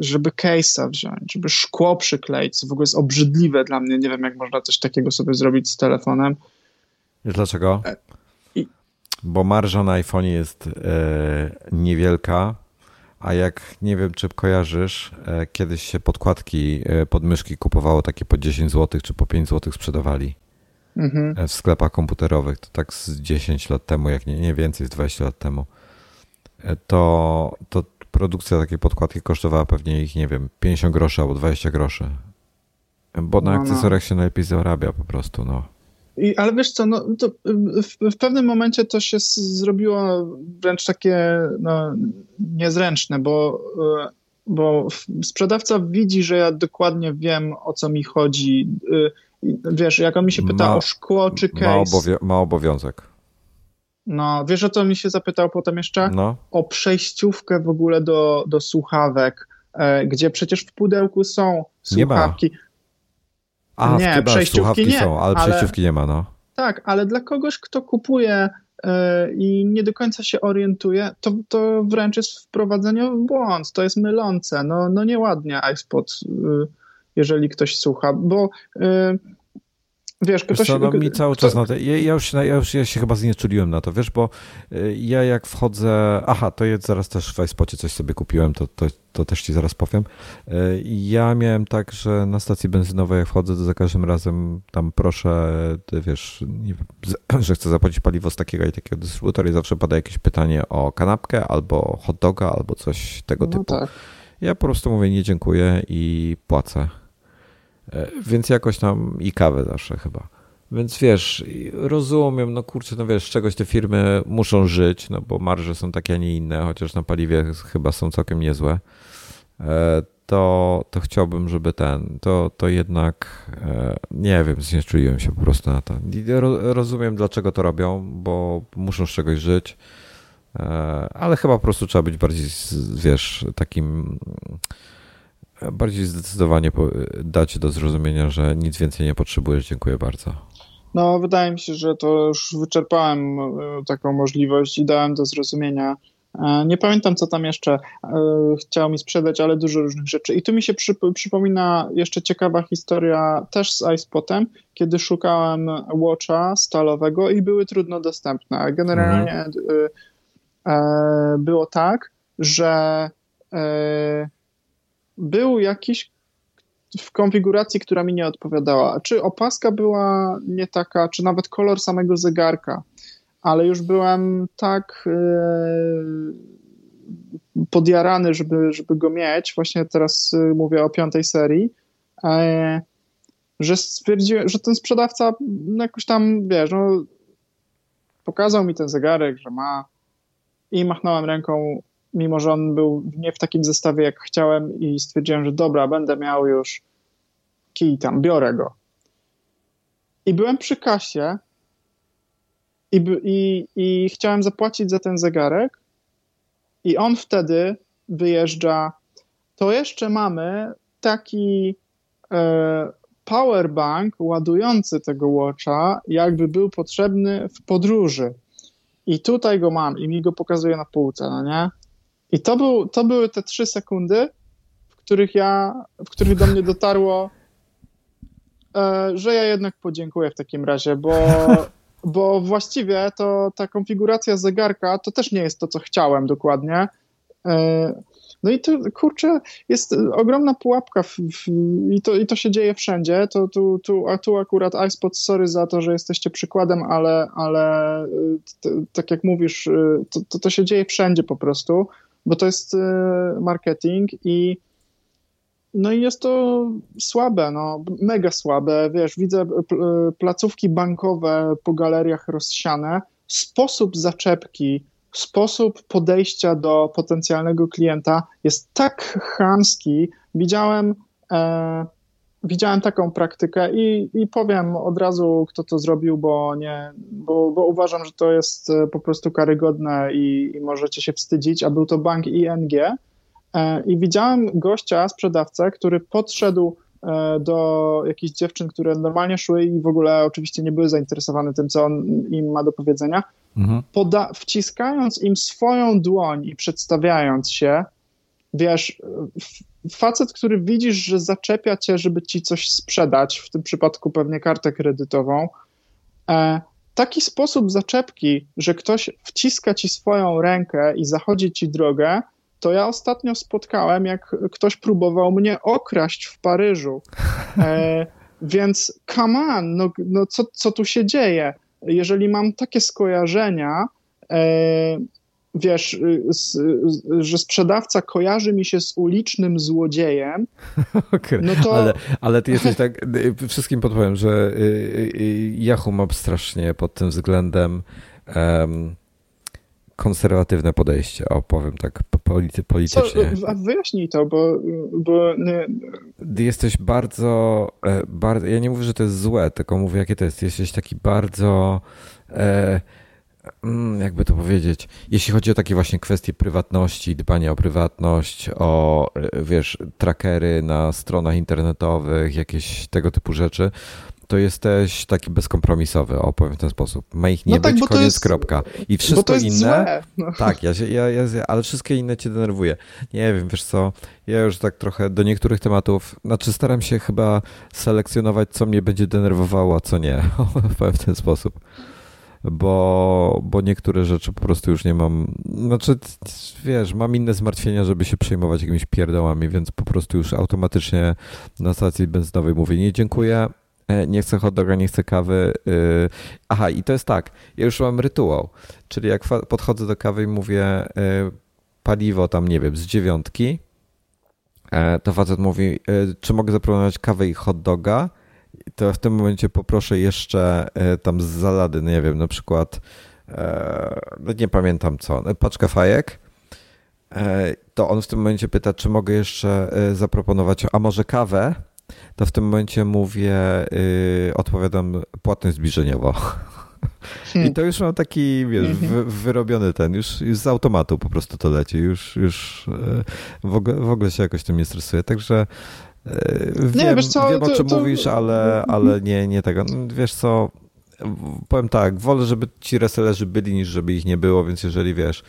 żeby case'a wziąć, żeby szkło przykleić, co w ogóle jest obrzydliwe dla mnie. Nie wiem, jak można coś takiego sobie zrobić z telefonem. Dlaczego? E, I... Bo marża na iPhone jest e, niewielka, a jak nie wiem, czy kojarzysz, e, kiedyś się podkładki e, podmyszki kupowało takie po 10 zł czy po 5 zł sprzedawali mhm. E, w sklepach komputerowych. To tak z 10 lat temu, jak nie, nie więcej, z 20 lat temu. To, to produkcja takiej podkładki kosztowała pewnie ich, nie wiem, 50 groszy albo 20 groszy. Bo na no, no. akcesoriach się najlepiej zarabia po prostu, no. I, ale wiesz co, no, w, w, pewnym momencie to się zrobiło wręcz takie no, niezręczne, bo, e, bo sprzedawca widzi, że ja dokładnie wiem, o co mi chodzi. E, wiesz, jak on mi się pyta ma, o szkło czy case... Ma, obowią ma obowiązek. No, wiesz o co mi się zapytał potem jeszcze? No. O przejściówkę w ogóle do, do słuchawek, e, gdzie przecież w pudełku są słuchawki. Nie ma. A, nie, przejściówki nie, są, ale, ale przejściówki nie ma, no. Tak, ale dla kogoś, kto kupuje yy, i nie do końca się orientuje, to, to wręcz jest wprowadzenie w błąd, to jest mylące, no, no nieładnie iSpot, yy, jeżeli ktoś słucha, bo yy, Wiesz, ktoś, co, no, mi cały czas na to, ja, ja, już, ja już ja się chyba znieczuliłem na to, wiesz, bo y, ja jak wchodzę, aha, to jest zaraz też w iSpocie coś sobie kupiłem, to, to, to też ci zaraz powiem. Y, ja miałem tak, że na stacji benzynowej jak wchodzę, to za każdym razem tam proszę, wiesz, nie, że chcę zapłacić paliwo z takiego i takiego dystrybutora i zawsze pada jakieś pytanie o kanapkę albo hot doga albo coś tego no typu. Tak. Ja po prostu mówię nie dziękuję i płacę. E, więc jakoś tam i kawę zawsze chyba. Więc wiesz, rozumiem, no kurczę, no wiesz, z czegoś te firmy muszą żyć, no bo marże są takie, a nie inne, chociaż na paliwie chyba są całkiem niezłe. E, to, to chciałbym, żeby ten, to, to jednak, e, nie wiem, znieczuliłem się po prostu na to. Rozumiem, dlaczego to robią, bo muszą z czegoś żyć, ale chyba po prostu trzeba być bardziej, wiesz, takim bardziej zdecydowanie dać do zrozumienia, że nic więcej nie potrzebujesz. Dziękuję bardzo. No, wydaje mi się, że to już wyczerpałem e, taką możliwość i dałem do zrozumienia. E, nie pamiętam, co tam jeszcze e, chciał mi sprzedać, ale dużo różnych rzeczy. I tu mi się przypomina jeszcze ciekawa historia też z iSpotem, kiedy szukałem Watcha stalowego i były trudno dostępne. Generalnie mhm. było tak, że był jakiś w konfiguracji, która mi nie odpowiadała. Czy opaska była nie taka, czy nawet kolor samego zegarka, ale już byłem tak yy, podjarany, żeby, żeby go mieć. Właśnie teraz yy, mówię o piątej serii. Yy, że stwierdziłem, że ten sprzedawca jakoś tam, wiesz, no, pokazał mi ten zegarek, że ma i machnąłem ręką mimo że on był nie w takim zestawie, jak chciałem i stwierdziłem, że dobra, będę miał już kij tam, biorę go. I byłem przy kasie i, i, i chciałem zapłacić za ten zegarek i on wtedy wyjeżdża, to jeszcze mamy taki e, powerbank ładujący tego Watcha, jakby był potrzebny w podróży. I tutaj go mam i mi go pokazuje na półce, no nie? I to, był, to były te trzy sekundy, w których ja, w których do mnie dotarło, e, że ja jednak podziękuję w takim razie, bo, bo właściwie to ta konfiguracja zegarka to też nie jest to, co chciałem dokładnie. E, no i to, kurczę, jest ogromna pułapka w, w, i, to, i to się dzieje wszędzie. To, tu, tu, a tu akurat iSpot, sorry za to, że jesteście przykładem, ale, ale t, tak jak mówisz, to, to, to się dzieje wszędzie po prostu bo to jest y, marketing i no i jest to słabe, no, mega słabe. Wiesz, widzę y, placówki bankowe po galeriach rozsiane. Sposób zaczepki, sposób podejścia do potencjalnego klienta jest tak chamski. Widziałem e, widziałem taką praktykę i, i powiem od razu, kto to zrobił, bo, nie, bo, bo uważam, że to jest e, po prostu karygodne i, i możecie się wstydzić, a był to bank ING. E, I widziałem gościa, sprzedawcę, który podszedł e, do jakichś dziewczyn, które normalnie szły i w ogóle oczywiście nie były zainteresowane tym, co on im ma do powiedzenia, mhm. Poda- wciskając im swoją dłoń i przedstawiając się, wiesz, facet, który widzisz, że zaczepia cię, żeby ci coś sprzedać, w tym przypadku pewnie kartę kredytową, e, taki sposób zaczepki, że ktoś wciska ci swoją rękę i zachodzi ci drogę, to ja ostatnio spotkałem, jak ktoś próbował mnie okraść w Paryżu. E, więc come on, no, no co, co tu się dzieje? Jeżeli mam takie skojarzenia, e, wiesz, z, że sprzedawca kojarzy mi się z ulicznym złodziejem, okay. no to... Ale, ale ty jesteś tak, y, wszystkim podpowiem, że y, y, Yahoo ma strasznie pod tym względem um, konserwatywne podejście, opowiem tak polity, politycznie. Co, wyjaśnij to, bo... bo nie... Jesteś bardzo, e, bardzo, ja nie mówię, że to jest złe, tylko mówię, jakie to jest. Jesteś taki bardzo... E, jakby to powiedzieć, jeśli chodzi o takie właśnie kwestie prywatności, dbania o prywatność, o e, wiesz, trackery na stronach internetowych, jakieś tego typu rzeczy, to jesteś taki bezkompromisowy, opowiem w ten sposób. Ma ich nie no tak, być, koniec, jest, kropka. I wszystko inne. No. Tak, ja, ja, ja, ale wszystkie inne cię denerwuje. Nie wiem, wiesz co, ja już tak trochę do niektórych tematów, znaczy staram się chyba selekcjonować, co mnie będzie denerwowało, a co nie. Powiem w ten sposób. Bo, bo niektóre rzeczy po prostu już nie mam. Znaczy, wiesz, mam inne zmartwienia, żeby się przejmować jakimiś pierdołami, więc po prostu już automatycznie na stacji benzynowej mówię nie dziękuję E, nie chcę hot doga, nie chcę kawy. Y, aha, i to jest tak, ja już mam rytuał, czyli jak podchodzę do kawy i mówię y, paliwo tam, nie wiem, z dziewiątki, e, to facet mówi, y, czy mogę zaproponować kawę i hot doga, to w tym momencie poproszę jeszcze tam z zalady, nie wiem, na przykład no nie pamiętam co, paczka fajek, to on w tym momencie pyta, czy mogę jeszcze zaproponować, a może kawę? to w tym momencie mówię, yy, odpowiadam płatność zbliżeniowo. I to już mam taki, wiesz, mhm. wyrobiony ten, już, już z automatu po prostu to leci, już, już y, w ogóle, w ogóle się jakoś tym nie stresuję, także y, wiem, nie, wiesz co, wiem o czym to, mówisz, ale, ale nie, nie tego. Wiesz co, powiem tak, wolę, żeby ci resellerzy byli, niż żeby ich nie było, więc jeżeli wiesz,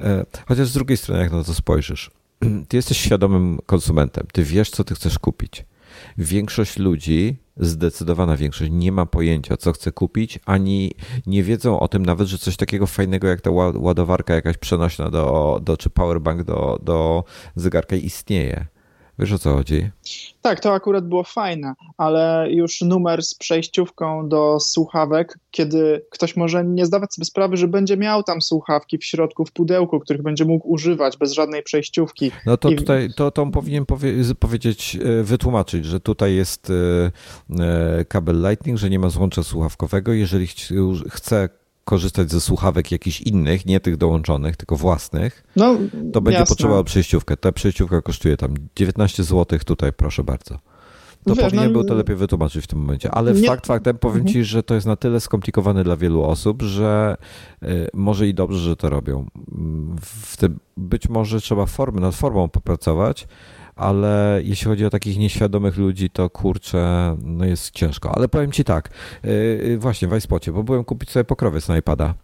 y, chociaż z drugiej strony, jak na to spojrzysz, ty jesteś świadomym konsumentem, ty wiesz, co ty chcesz kupić większość ludzi, zdecydowana większość, nie ma pojęcia, co chce kupić, ani nie wiedzą o tym nawet, że coś takiego fajnego jak ta ładowarka jakaś przenośna do, do czy powerbank do, do zegarka istnieje. Wiesz o co chodzi? Tak, to akurat było fajne, ale już numer z przejściówką do słuchawek, kiedy ktoś może nie zdawać sobie sprawy, że będzie miał tam słuchawki w środku, w pudełku, których będzie mógł używać bez żadnej przejściówki. No to I... tutaj to, to powinien powie powiedzieć, e, wytłumaczyć, że tutaj jest e, e, kabel Lightning, że nie ma złącza słuchawkowego. Jeżeli chce korzystać ze słuchawek jakichś innych, nie tych dołączonych, tylko własnych, no, to będzie jasne. potrzebował przejściówkę. Ta przejściówka kosztuje tam 19 zł, tutaj proszę bardzo. To Wiesz, powinien no, był to lepiej wytłumaczyć w tym momencie. Ale nie... fakt faktem powiem mhm. ci, że to jest na tyle skomplikowane dla wielu osób, że y, może i dobrze, że to robią. W być może trzeba formy, nad formą popracować, ale jeśli chodzi o takich nieświadomych ludzi, to kurczę, no jest ciężko. Ale powiem ci tak, yy, właśnie w iSpocie, bo byłem kupić sobie pokrowiec na iPada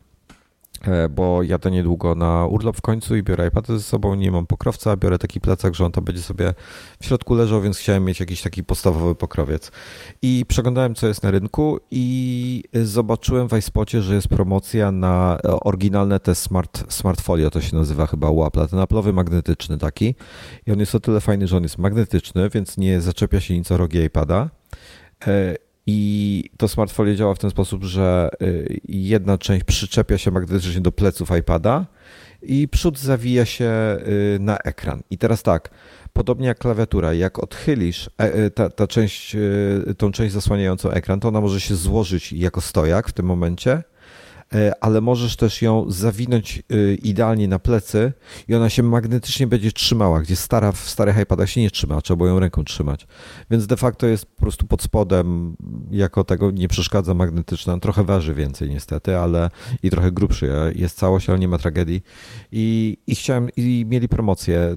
bo jadę niedługo na urlop w końcu i biorę iPad ze sobą, nie mam pokrowca, biorę taki plecak, że on tam będzie sobie w środku leżał, więc chciałem mieć jakiś taki podstawowy pokrowiec. I przeglądałem, co jest na rynku i zobaczyłem w iSpocie, że jest promocja na oryginalne te smart, smart folio, to się nazywa chyba łapla, ten aplowy magnetyczny taki i on jest o tyle fajny, że on jest magnetyczny, więc nie zaczepia się nic o rogi iPada e, i to smartfolio działa w ten sposób, że y, jedna część przyczepia się magnetycznie do pleców iPada i przód zawija się y, na ekran. I teraz tak, podobnie jak klawiatura, jak odchylisz e, e, ta, ta część, y, tą część zasłaniającą ekran, to ona może się złożyć jako stojak w tym momencie ale możesz też ją zawinąć e, idealnie na plecy i ona się magnetycznie będzie trzymała, gdzie stara, w starych iPadach się nie trzyma, trzeba ją ręką trzymać. Więc de facto jest po prostu pod spodem, jako tego nie przeszkadza magnetyczna. trochę waży więcej niestety, ale i trochę grubszy jest całość, ale nie ma tragedii. I, i chciałem, i mieli promocję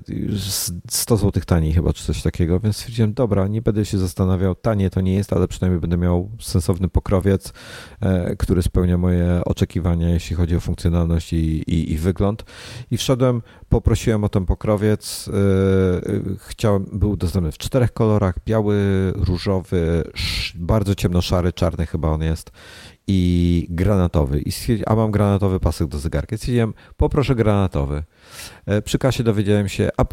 100 zł taniej chyba, czy coś takiego, więc stwierdziłem, dobra, nie będę się zastanawiał, tanie to nie jest, ale przynajmniej będę miał sensowny pokrowiec, e, który spełnia moje oczekiwania oczekiwania, jeśli chodzi o funkcjonalność i, i, i wygląd. I wszedłem, poprosiłem o ten pokrowiec. Yy, chciałem, był dostępny w czterech kolorach: biały, różowy, bardzo ciemno-szary, czarny chyba on jest i granatowy. I a mam granatowy pasek do zegarka. Stwierdziłem, poproszę granatowy. E, przy kasie dowiedziałem się, a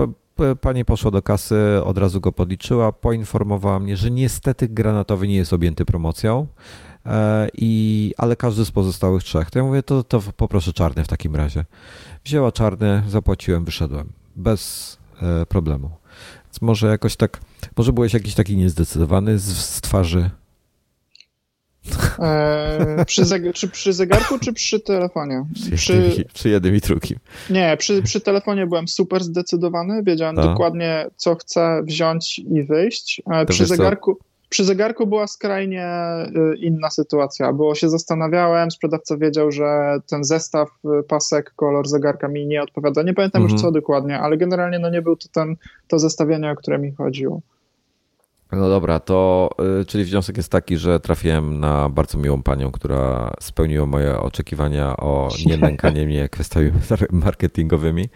pani poszła do kasy, od razu go podliczyła, poinformowała mnie, że niestety granatowy nie jest objęty promocją, e, i, ale każdy z pozostałych trzech. To ja mówię, to, to poproszę czarny w takim razie. Wzięła czarny, zapłaciłem, wyszedłem. Bez e, problemu. Więc może jakoś tak, może byłeś jakiś taki niezdecydowany z, z twarzy E, przy zeg- czy przy zegarku, czy przy telefonie? Przy, przy jednym i drugim. Nie, przy, przy telefonie byłem super zdecydowany, wiedziałem no. dokładnie, co chcę wziąć i wyjść. E, przy zegarku, przy zegarku była skrajnie y, inna sytuacja, bo się zastanawiałem, sprzedawca wiedział, że ten zestaw, pasek, kolor zegarka mi nie odpowiada. Nie pamiętam mhm. już co dokładnie, ale generalnie no nie był to ten, to zestawienie, o które mi chodziło. No dobra, to y, czyli wniosek jest taki, że trafiłem na bardzo miłą panią, która spełniła moje oczekiwania o nie nękanie mnie kwestiami marketingowymi,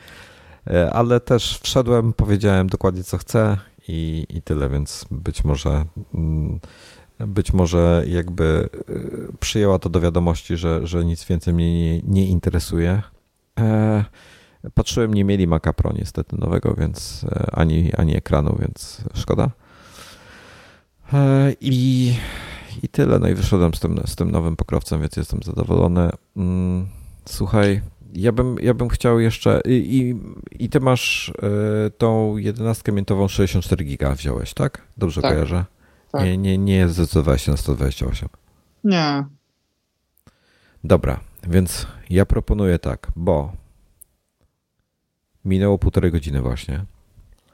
y, ale też wszedłem, powiedziałem dokładnie co chcę i, i tyle, więc być może mm, być może jakby y, przyjęła to do wiadomości, że, że nic więcej mnie nie, nie interesuje. E, patrzyłem, nie mieli Maca Pro niestety nowego, więc e, ani, ani ekranu, więc szkoda. E, I, I tyle. No i wyszedłem z tym, z tym nowym pokrowcem, więc jestem zadowolony. Mm, słuchaj, ja bym, ja bym chciał jeszcze. I, i, i ty masz y, tą jedenastkę miętową 64 giga wziąłeś, tak? Dobrze tak. kojarzę? Tak. Nie, nie, nie zdecydowałeś się na 128. Nie. Dobra, więc ja proponuję tak, bo minęło półtorej godziny właśnie.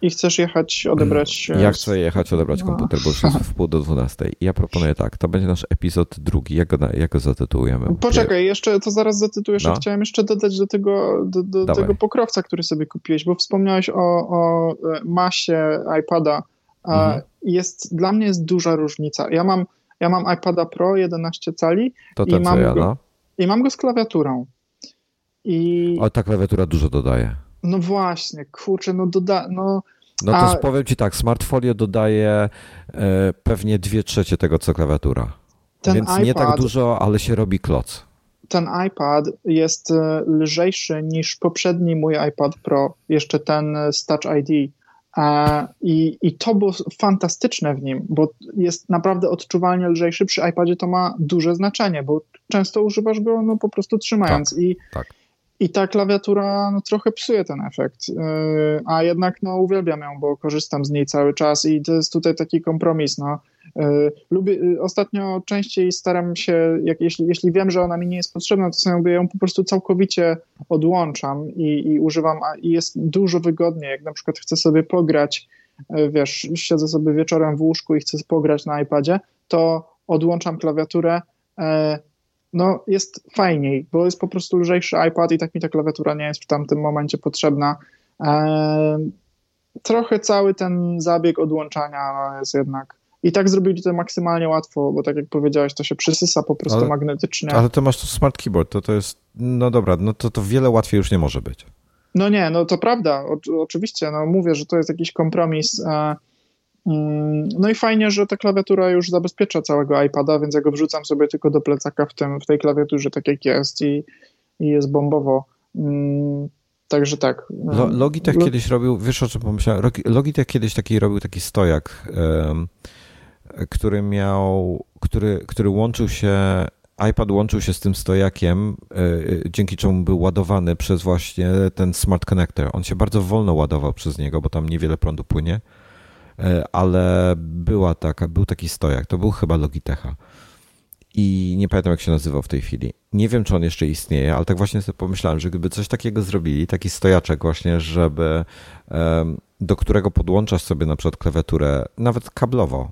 I chcesz jechać, odebrać... Ja chcę jechać, odebrać no. komputer, bo już jest w pół do dwunastej. Ja proponuję tak, to będzie nasz epizod drugi. Jak go, jak go zatytułujemy? Poczekaj, jeszcze to zaraz zatytułujesz. No. Chciałem jeszcze dodać do tego, do, do tego pokrowca, który sobie kupiłeś, bo wspomniałeś o, o e, masie iPada. Mhm. Jest, dla mnie jest duża różnica. Ja mam, ja mam iPada Pro 11 cali to i, mam ja, go, no. i mam go z klawiaturą. I... O, ta klawiatura dużo dodaje. No właśnie, kurczę, no doda... No, no to a... powiem ci tak, Smartfolio dodaje e, pewnie dwie trzecie tego, co klawiatura. Ten Więc iPad, nie tak dużo, ale się robi kloc. Ten iPad jest e, lżejszy niż poprzedni mój iPad Pro, jeszcze ten z Touch ID. I, I to było fantastyczne w nim, bo jest naprawdę odczuwalnie lżejszy. Przy iPadzie to ma duże znaczenie, bo często używasz go no, po prostu trzymając. Tak, I tak. I ta klawiatura no, trochę psuje ten efekt, yy, a jednak no, uwielbiam ją, bo korzystam z niej cały czas i to jest tutaj taki kompromis. No. Yy, lubię, yy, ostatnio częściej staram się, jak, jeśli, jeśli wiem, że ona mi nie jest potrzebna, to sobie ją po prostu całkowicie odłączam i, i używam, i jest dużo wygodniej, jak na przykład chcę sobie pograć, wiesz, siedzę sobie wieczorem w łóżku i chcę pograć na iPadzie, to odłączam klawiaturę, no jest fajniej, bo jest po prostu lżejszy iPad i tak mi ta klawiatura nie jest w tamtym momencie potrzebna. trochę cały ten zabieg odłączania no, jest jednak. I tak zrobili to maksymalnie łatwo, bo tak jak powiedziałeś, to się przysysa po prostu ale, magnetycznie. Ale to masz tu smart keyboard, to to jest, no dobra, no to, to wiele łatwiej już nie może być. No nie, no to prawda, o, oczywiście, no mówię, że to jest jakiś kompromis. E, no i fajnie, że ta klawiatura już zabezpiecza całego iPada, więc ja go wrzucam sobie tylko do plecaka w, tym, w tej klawiaturze, tak jak jest i, i jest bombowo. Mm, także tak. Logitech Lo kiedyś robił, wiesz o czym pomyślałem? Logitech kiedyś taki robił taki stojak, który miał, który, który łączył się, iPad łączył się z tym stojakiem, y, dzięki czemu był ładowany przez właśnie ten smart connector. On się bardzo wolno ładował przez niego, bo tam niewiele prądu płynie E, ale była taka, był taki stojak, to był chyba Logitecha. I nie pamiętam, jak się nazywał w tej chwili. Nie wiem, czy on jeszcze istnieje, ale tak właśnie sobie pomyślałem, że gdyby coś takiego zrobili, taki stojaczek właśnie, żeby do którego podłączasz sobie na przykład klawiaturę, nawet kablowo,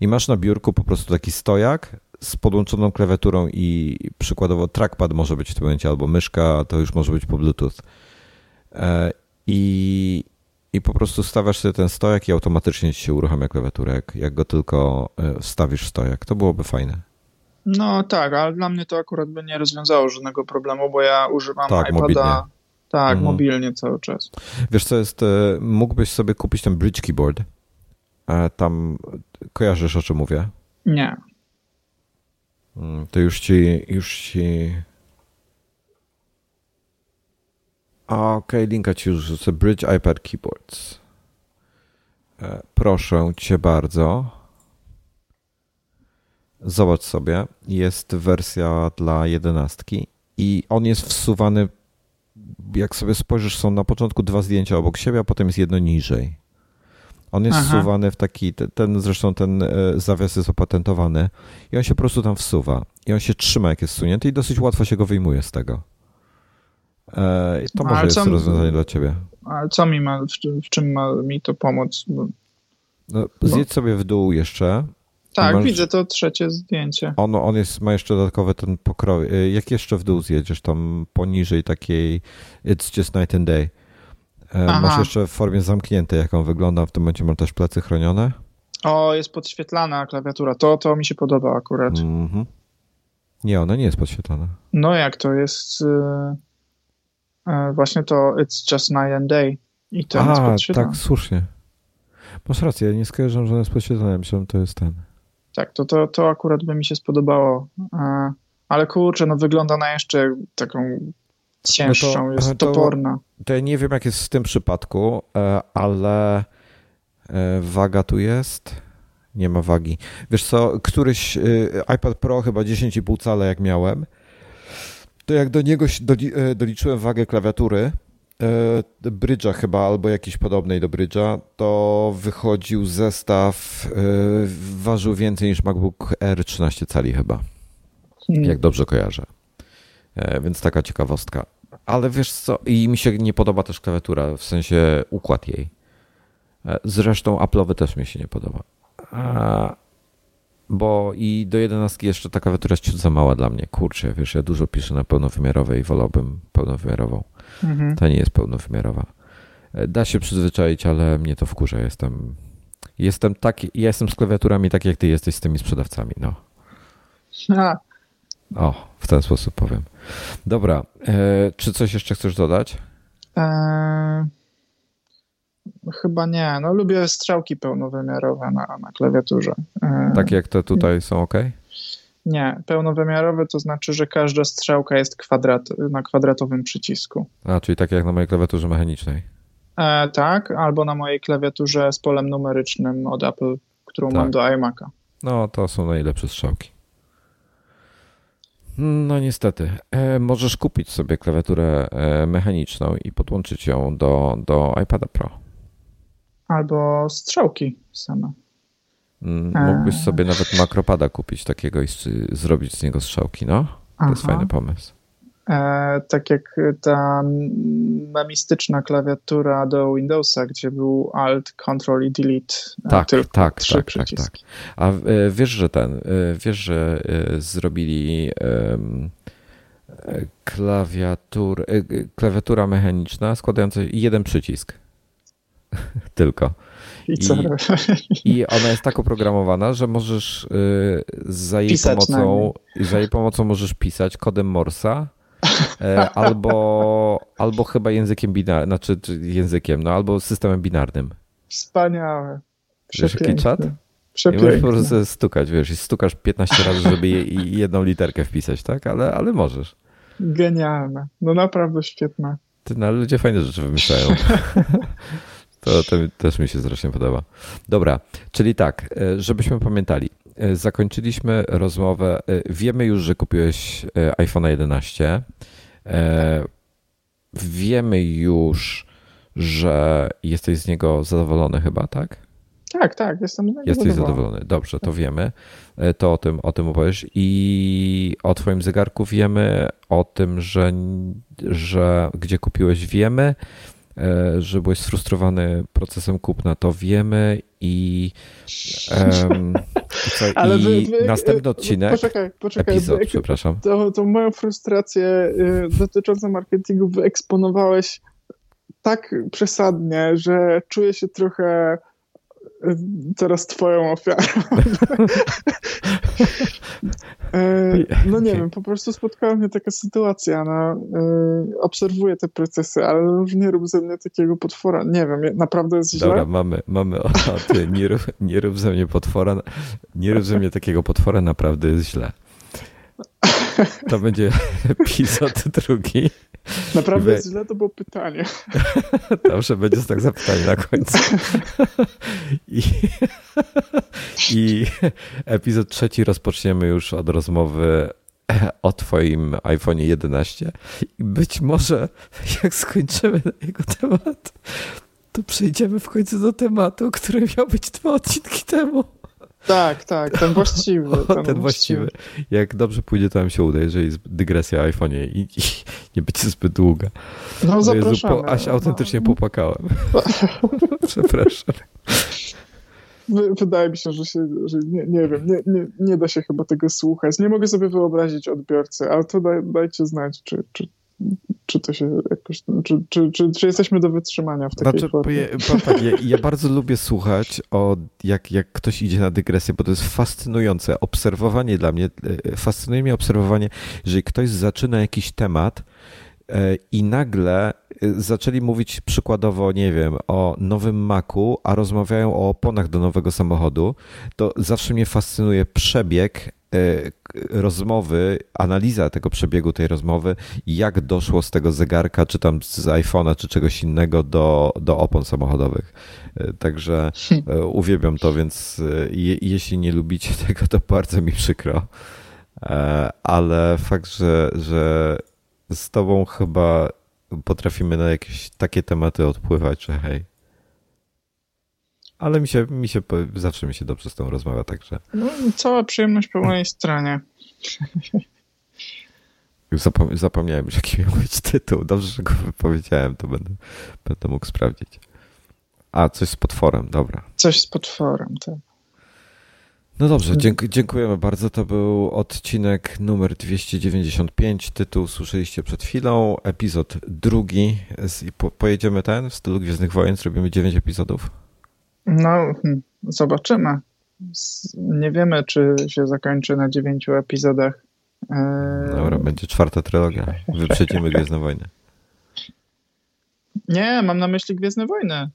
i masz na biurku po prostu taki stojak z podłączoną klawiaturą i przykładowo trackpad może być w tym momencie, albo myszka, to już może być po Bluetooth. E, I, i po prostu stawiasz sobie ten stojak i automatycznie ci się uruchamia klawiaturek, jak go tylko e, wstawisz w stojak. To byłoby fajne. No tak, ale dla mnie to akurat by nie rozwiązało żadnego problemu, bo ja używam tak, iPada mobilnie. tak, mhm. mobilnie cały czas. Wiesz co jest, e, mógłbyś sobie kupić ten Bridge Keyboard. E, tam kojarzysz o czym mówię? Nie. Mm, to już ci, już ci... Okej, okay, linka ci już rzucę. Bridge iPad Keyboards. E, proszę cię bardzo. Zobacz sobie. Jest wersja dla jedenastki i on jest wsuwany. Jak sobie spojrzysz, są na początku dwa zdjęcia obok siebie, a potem jest jedno niżej. On jest Aha. wsuwany w taki, ten zresztą ten e, zawias jest opatentowany i on się po prostu tam wsuwa. I on się trzyma, jak jest sunięty i dosyć łatwo się go wyjmuje z tego. E, to może jest rozwiązanie dla ciebie. Ale co mi ma, w, w czym ma mi to pomóc? Bo... No, zjedź sobie w dół jeszcze. Tak, masz... widzę to trzecie zdjęcie. On, on jest, ma jeszcze dodatkowy ten pokroj. E, jak jeszcze w dół zjedziesz, tam poniżej takiej It's just night and day. Aha. Masz jeszcze w formie zamkniętej, jak on wygląda. W tym momencie ma też plecy chronione. O, jest podświetlana klawiatura. To, to mi się podoba akurat. Mm -hmm. Nie, ona nie jest podświetlana. No jak to jest... E, właśnie to It's Just Night and Day. I to A, jest tak, słusznie. Masz rację, nie skojarzę, że jest podświetlony. Myślałem, to jest ten. Tak, to, to, to akurat by mi się spodobało. E, ale kurczę, no wygląda na jeszcze taką cięższą, no to, jest to, toporna. To ja nie wiem, jak jest w tym przypadku, e, ale waga tu jest. Nie ma wagi. Wiesz co, któryś iPad Pro chyba 10,5 cala jak miałem, to jak do niego e, doliczyłem wagę klawiatury, e, brydża chyba, albo jakiś podobnej do brydża, to wychodził zestaw, e, ważył więcej niż MacBook Air 13 cali chyba. Hmm. Jak dobrze kojarzę. Więc taka ciekawostka. Ale wiesz co, i mi się nie podoba też klawiatura, w sensie układ jej. Zresztą Apple'owy też mi się nie podoba bo i do 11 jeszcze ta klawiatura jest za mała dla mnie. Kurczę, wiesz, ja dużo piszę na pełnowymiarowej i wolałbym pełnowymiarową. Mhm. Ta nie jest pełnowymiarowa. E, da się przyzwyczaić, ale mnie to wkurza. Jestem, jestem taki, ja jestem z klawiaturami tak, jak ty jesteś z tymi sprzedawcami, no. A. O, w ten sposób powiem. Dobra, e, czy coś jeszcze chcesz dodać? Eee... Chyba nie. No lubię strzałki pełnowymiarowe na, na klawiaturze. Tak jak te tutaj są ok? Nie. Pełnowymiarowe to znaczy, że każda strzałka jest kwadrat, na kwadratowym przycisku. A, czyli tak jak na mojej klawiaturze mechanicznej. E, tak, albo na mojej klawiaturze z polem numerycznym od Apple, którą tak. mam do iMac'a. No, to są najlepsze strzałki. No niestety. E, możesz kupić sobie klawiaturę e, mechaniczną i podłączyć ją do, do iPada Pro. Albo strzałki same. Mm, mógłbyś sobie nawet makropada kupić takiego i zrobić z niego strzałki, no? To Aha. jest fajny pomysł. E, tak jak ta memistyczna klawiatura do Windowsa, gdzie był Alt, Control i Delete. Tak, tylko tak, trzy tak, tak, tak. A e, wiesz, że ten, e, wiesz, że e, zrobili klawiatur, klawiatura mechaniczna składająca jeden przycisk. Tylko. I, co? I ona jest tak oprogramowana, że możesz y, za jej pisać pomocą, za jej pomocą możesz pisać kodem Morsa e, albo, albo chyba językiem binarnym, znaczy językiem, no albo systemem binarnym. Wspaniałe. Wiesz jaki czat? I możesz po prostu stukać, wiesz, i stukasz 15 razy, żeby jedną literkę wpisać, tak? Ale, ale możesz. Genialne. No naprawdę świetne. Ty, no, ludzie fajne rzeczy wymyślają. To, to też mi się strasznie podoba. Dobra, czyli tak, e, żebyśmy pamiętali. E, zakończyliśmy rozmowę. E, wiemy już, że kupiłeś iPhone 11. Wiemy już, że jesteś z niego zadowolony chyba, tak? Tak, tak, jestem Jesteś zadowolony. zadowolony. Dobrze, to wiemy. To o tym, o tym opowiesz. I o twoim zegarku wiemy, o tym, że, że gdzie kupiłeś wiemy. E, że byłeś sfrustrowany procesem kupna, to wiemy i, um, i, co, Ale wy, następny odcinek, poczekaj, poczekaj, epizod, wy, przepraszam. To, to moją frustrację y, dotyczącą marketingu wyeksponowałeś tak przesadnie, że czuję się trochę teraz twoją ofiarą. E, no nie wiem, po prostu spotkała mnie taka sytuacja. No, e, obserwuję te procesy, ale nie rób ze mnie takiego potwora. Nie wiem, naprawdę jest źle. Dobra, mamy, mamy o, ty, nie, rób, nie rób ze mnie potwora, nie rób ze mnie takiego potwora, naprawdę jest źle. To będzie epizod drugi. Naprawdę we... źle to było pytanie. Dobrze, będzie tak zapytanie na końcu. I, I epizod trzeci rozpoczniemy już od rozmowy o twoim iPhone 11 i być może jak skończymy na jego temat, to przejdziemy w końcu do tematu, który miał być dwa odcinki temu. Tak, tak, ten właściwy. Ten, ten właściwy. Jak dobrze pójdzie, to nam się uda, jeżeli jest dygresja o iPhone'ie i, i, nie będzie zbyt długa. No zapraszamy. Jezu, po, aż autentycznie no. popłakałem. Przepraszam. Wydaje mi się, że, się, że nie, nie wiem, nie, nie, nie da się chyba tego słuchać. Nie mogę sobie wyobrazić odbiorcy, ale to daj, dajcie znać, czy, czy, czy to się jakoś, czy, czy, czy, czy jesteśmy do wytrzymania w takiej znaczy, formie. Ja, tak, ja, ja, bardzo lubię słuchać o jak, jak ktoś idzie na dygresję, bo to jest fascynujące. Obserwowanie dla mnie, e, fascynuje mnie obserwowanie, jeżeli ktoś zaczyna jakiś temat e, i nagle e, zaczęli mówić przykładowo, nie wiem, o nowym Macu, a rozmawiają o oponach do nowego samochodu, to zawsze mnie fascynuje przebieg E, rozmowy, analiza tego przebiegu tej rozmowy, jak doszło z tego zegarka, czy tam z iPhone'a, czy czegoś innego do, do opon samochodowych. E, także e, uwielbiam to, więc je, jeśli nie lubicie tego, to bardzo mi przykro. Ale fakt, że, że z tobą chyba potrafimy na jakieś takie tematy odpływać, że hej, ale mi się, mi się zawsze mi się dobrze z tą rozmawia, także. No, cała przyjemność po mojej stronie. Zapom zapomniałem już, jaki miał być tytuł. Dobrze, że go wypowiedziałem, to będę, będę mógł sprawdzić. A, coś z potworem, dobra. Coś z potworem, tak. No dobrze, dzięk dziękujemy bardzo. To był odcinek numer 295. Tytuł słyszeliście przed chwilą. Epizod drugi. Po pojedziemy ten w stylu Gwiezdnych Wojen. Zrobimy 9 epizodów. No, hmm, zobaczymy. Nie wiemy, czy się zakończy na dziewięciu epizodach. E, Dobra, będzie czwarta trylogia. Wyprzedzimy Gwiezdne Wojny. Nie, mam na myśli Gwiezdne Wojny.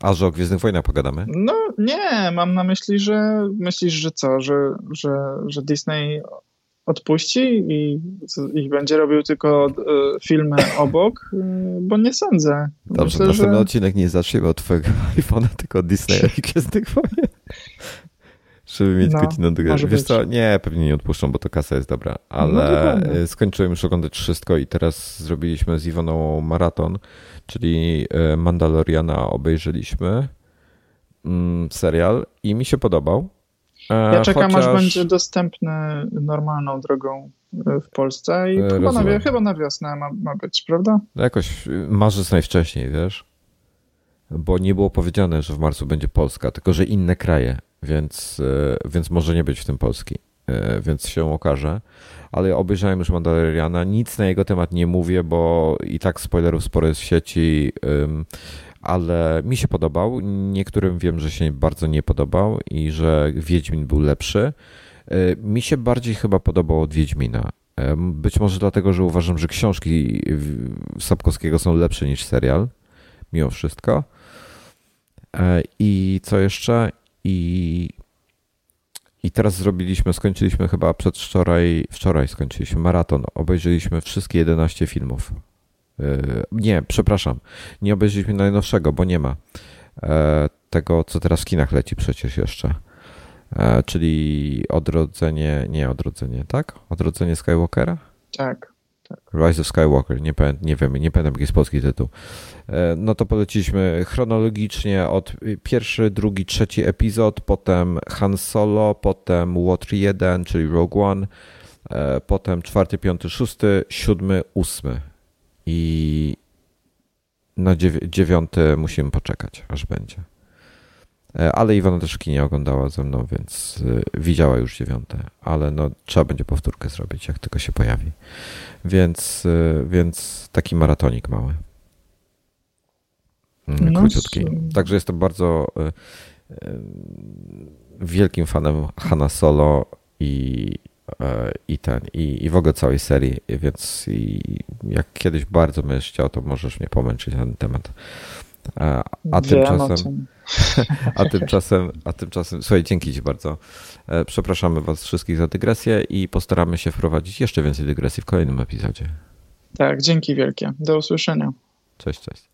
A, że o Gwiezdnych Wojnach pogadamy? No nie, mam na myśli, że myślisz, że co, że, że, że Disney odpuści i, i będzie robił tylko e, filmy obok, e, bo nie sądzę. Dobrze, Myślę, następny że... odcinek nie zaczniemy od twojego iPhone'a, tylko od Disneya i Gwiezdnych Wojen. Żeby mieć no, godzinę do gry. Wiesz co, nie, pewnie nie odpuszczą, bo to kasa jest dobra, ale no, skończyłem już oglądać wszystko i teraz zrobiliśmy z Iwoną maraton, czyli e, Mandaloriana obejrzeliśmy, mm, serial i mi się podobał. Ja czekam, Chociaż... aż będzie dostępny normalną drogą e, w Polsce i e, chyba na, chyba na wiosnę ma, ma być, prawda? Jakoś marzec najwcześniej, wiesz? Bo nie było powiedziane, że w marcu będzie Polska, tylko że inne kraje, więc, e, więc może nie być w tym Polski, więc się okaże. Ale obejrzałem już Mandaloriana, nic na jego temat nie mówię, bo i tak spoilerów sporo jest w sieci ale mi się podobał. Niektórym wiem, że się bardzo nie podobał i że Wiedźmin był lepszy. E, mi się bardziej chyba podobał od Wiedźmina. E, być może dlatego, że uważam, że książki Sapkowskiego są lepsze niż serial, mimo wszystko. E, I co jeszcze? I, i teraz zrobiliśmy, skończyliśmy chyba przedwczoraj, wczoraj skończyliśmy maraton. Obejrzeliśmy wszystkie 11 filmów. E, nie, przepraszam, nie obejrzeliśmy najnowszego, bo nie ma e, tego, co teraz w kinach leci przecież jeszcze. E, czyli odrodzenie, nie odrodzenie, tak? Odrodzenie Skywalkera? Tak. tak. Rise of Skywalker, nie, nie wiem, nie pamiętam jaki jest polski tytuł. No to poleciliśmy chronologicznie od pierwszy, drugi, trzeci epizod, potem Han Solo, potem Water 1, czyli Rogue One, potem czwarty, piąty, szósty, siódmy, ósmy i na dziewiąty musimy poczekać, aż będzie. E, ale Iwona też kinie oglądała ze mną, więc e, widziała już dziewiąte, ale no, trzeba będzie powtórkę zrobić, jak tylko się pojawi. Więc, e, więc taki maratonik mały. Mm, no króciutki. Także jestem bardzo wielkim fanem Hanna Solo i i ten, i, i w ogóle całej serii, więc i jak kiedyś bardzo będziesz chciał, to możesz mnie pomęczyć na ten temat. A, a tymczasem, a tymczasem, a tymczasem, słuchaj, dzięki Ci bardzo. Przepraszamy Was wszystkich za dygresję i postaramy się wprowadzić jeszcze więcej dygresji w kolejnym epizodzie. Tak, dzięki wielkie. Do usłyszenia. Cześć, cześć.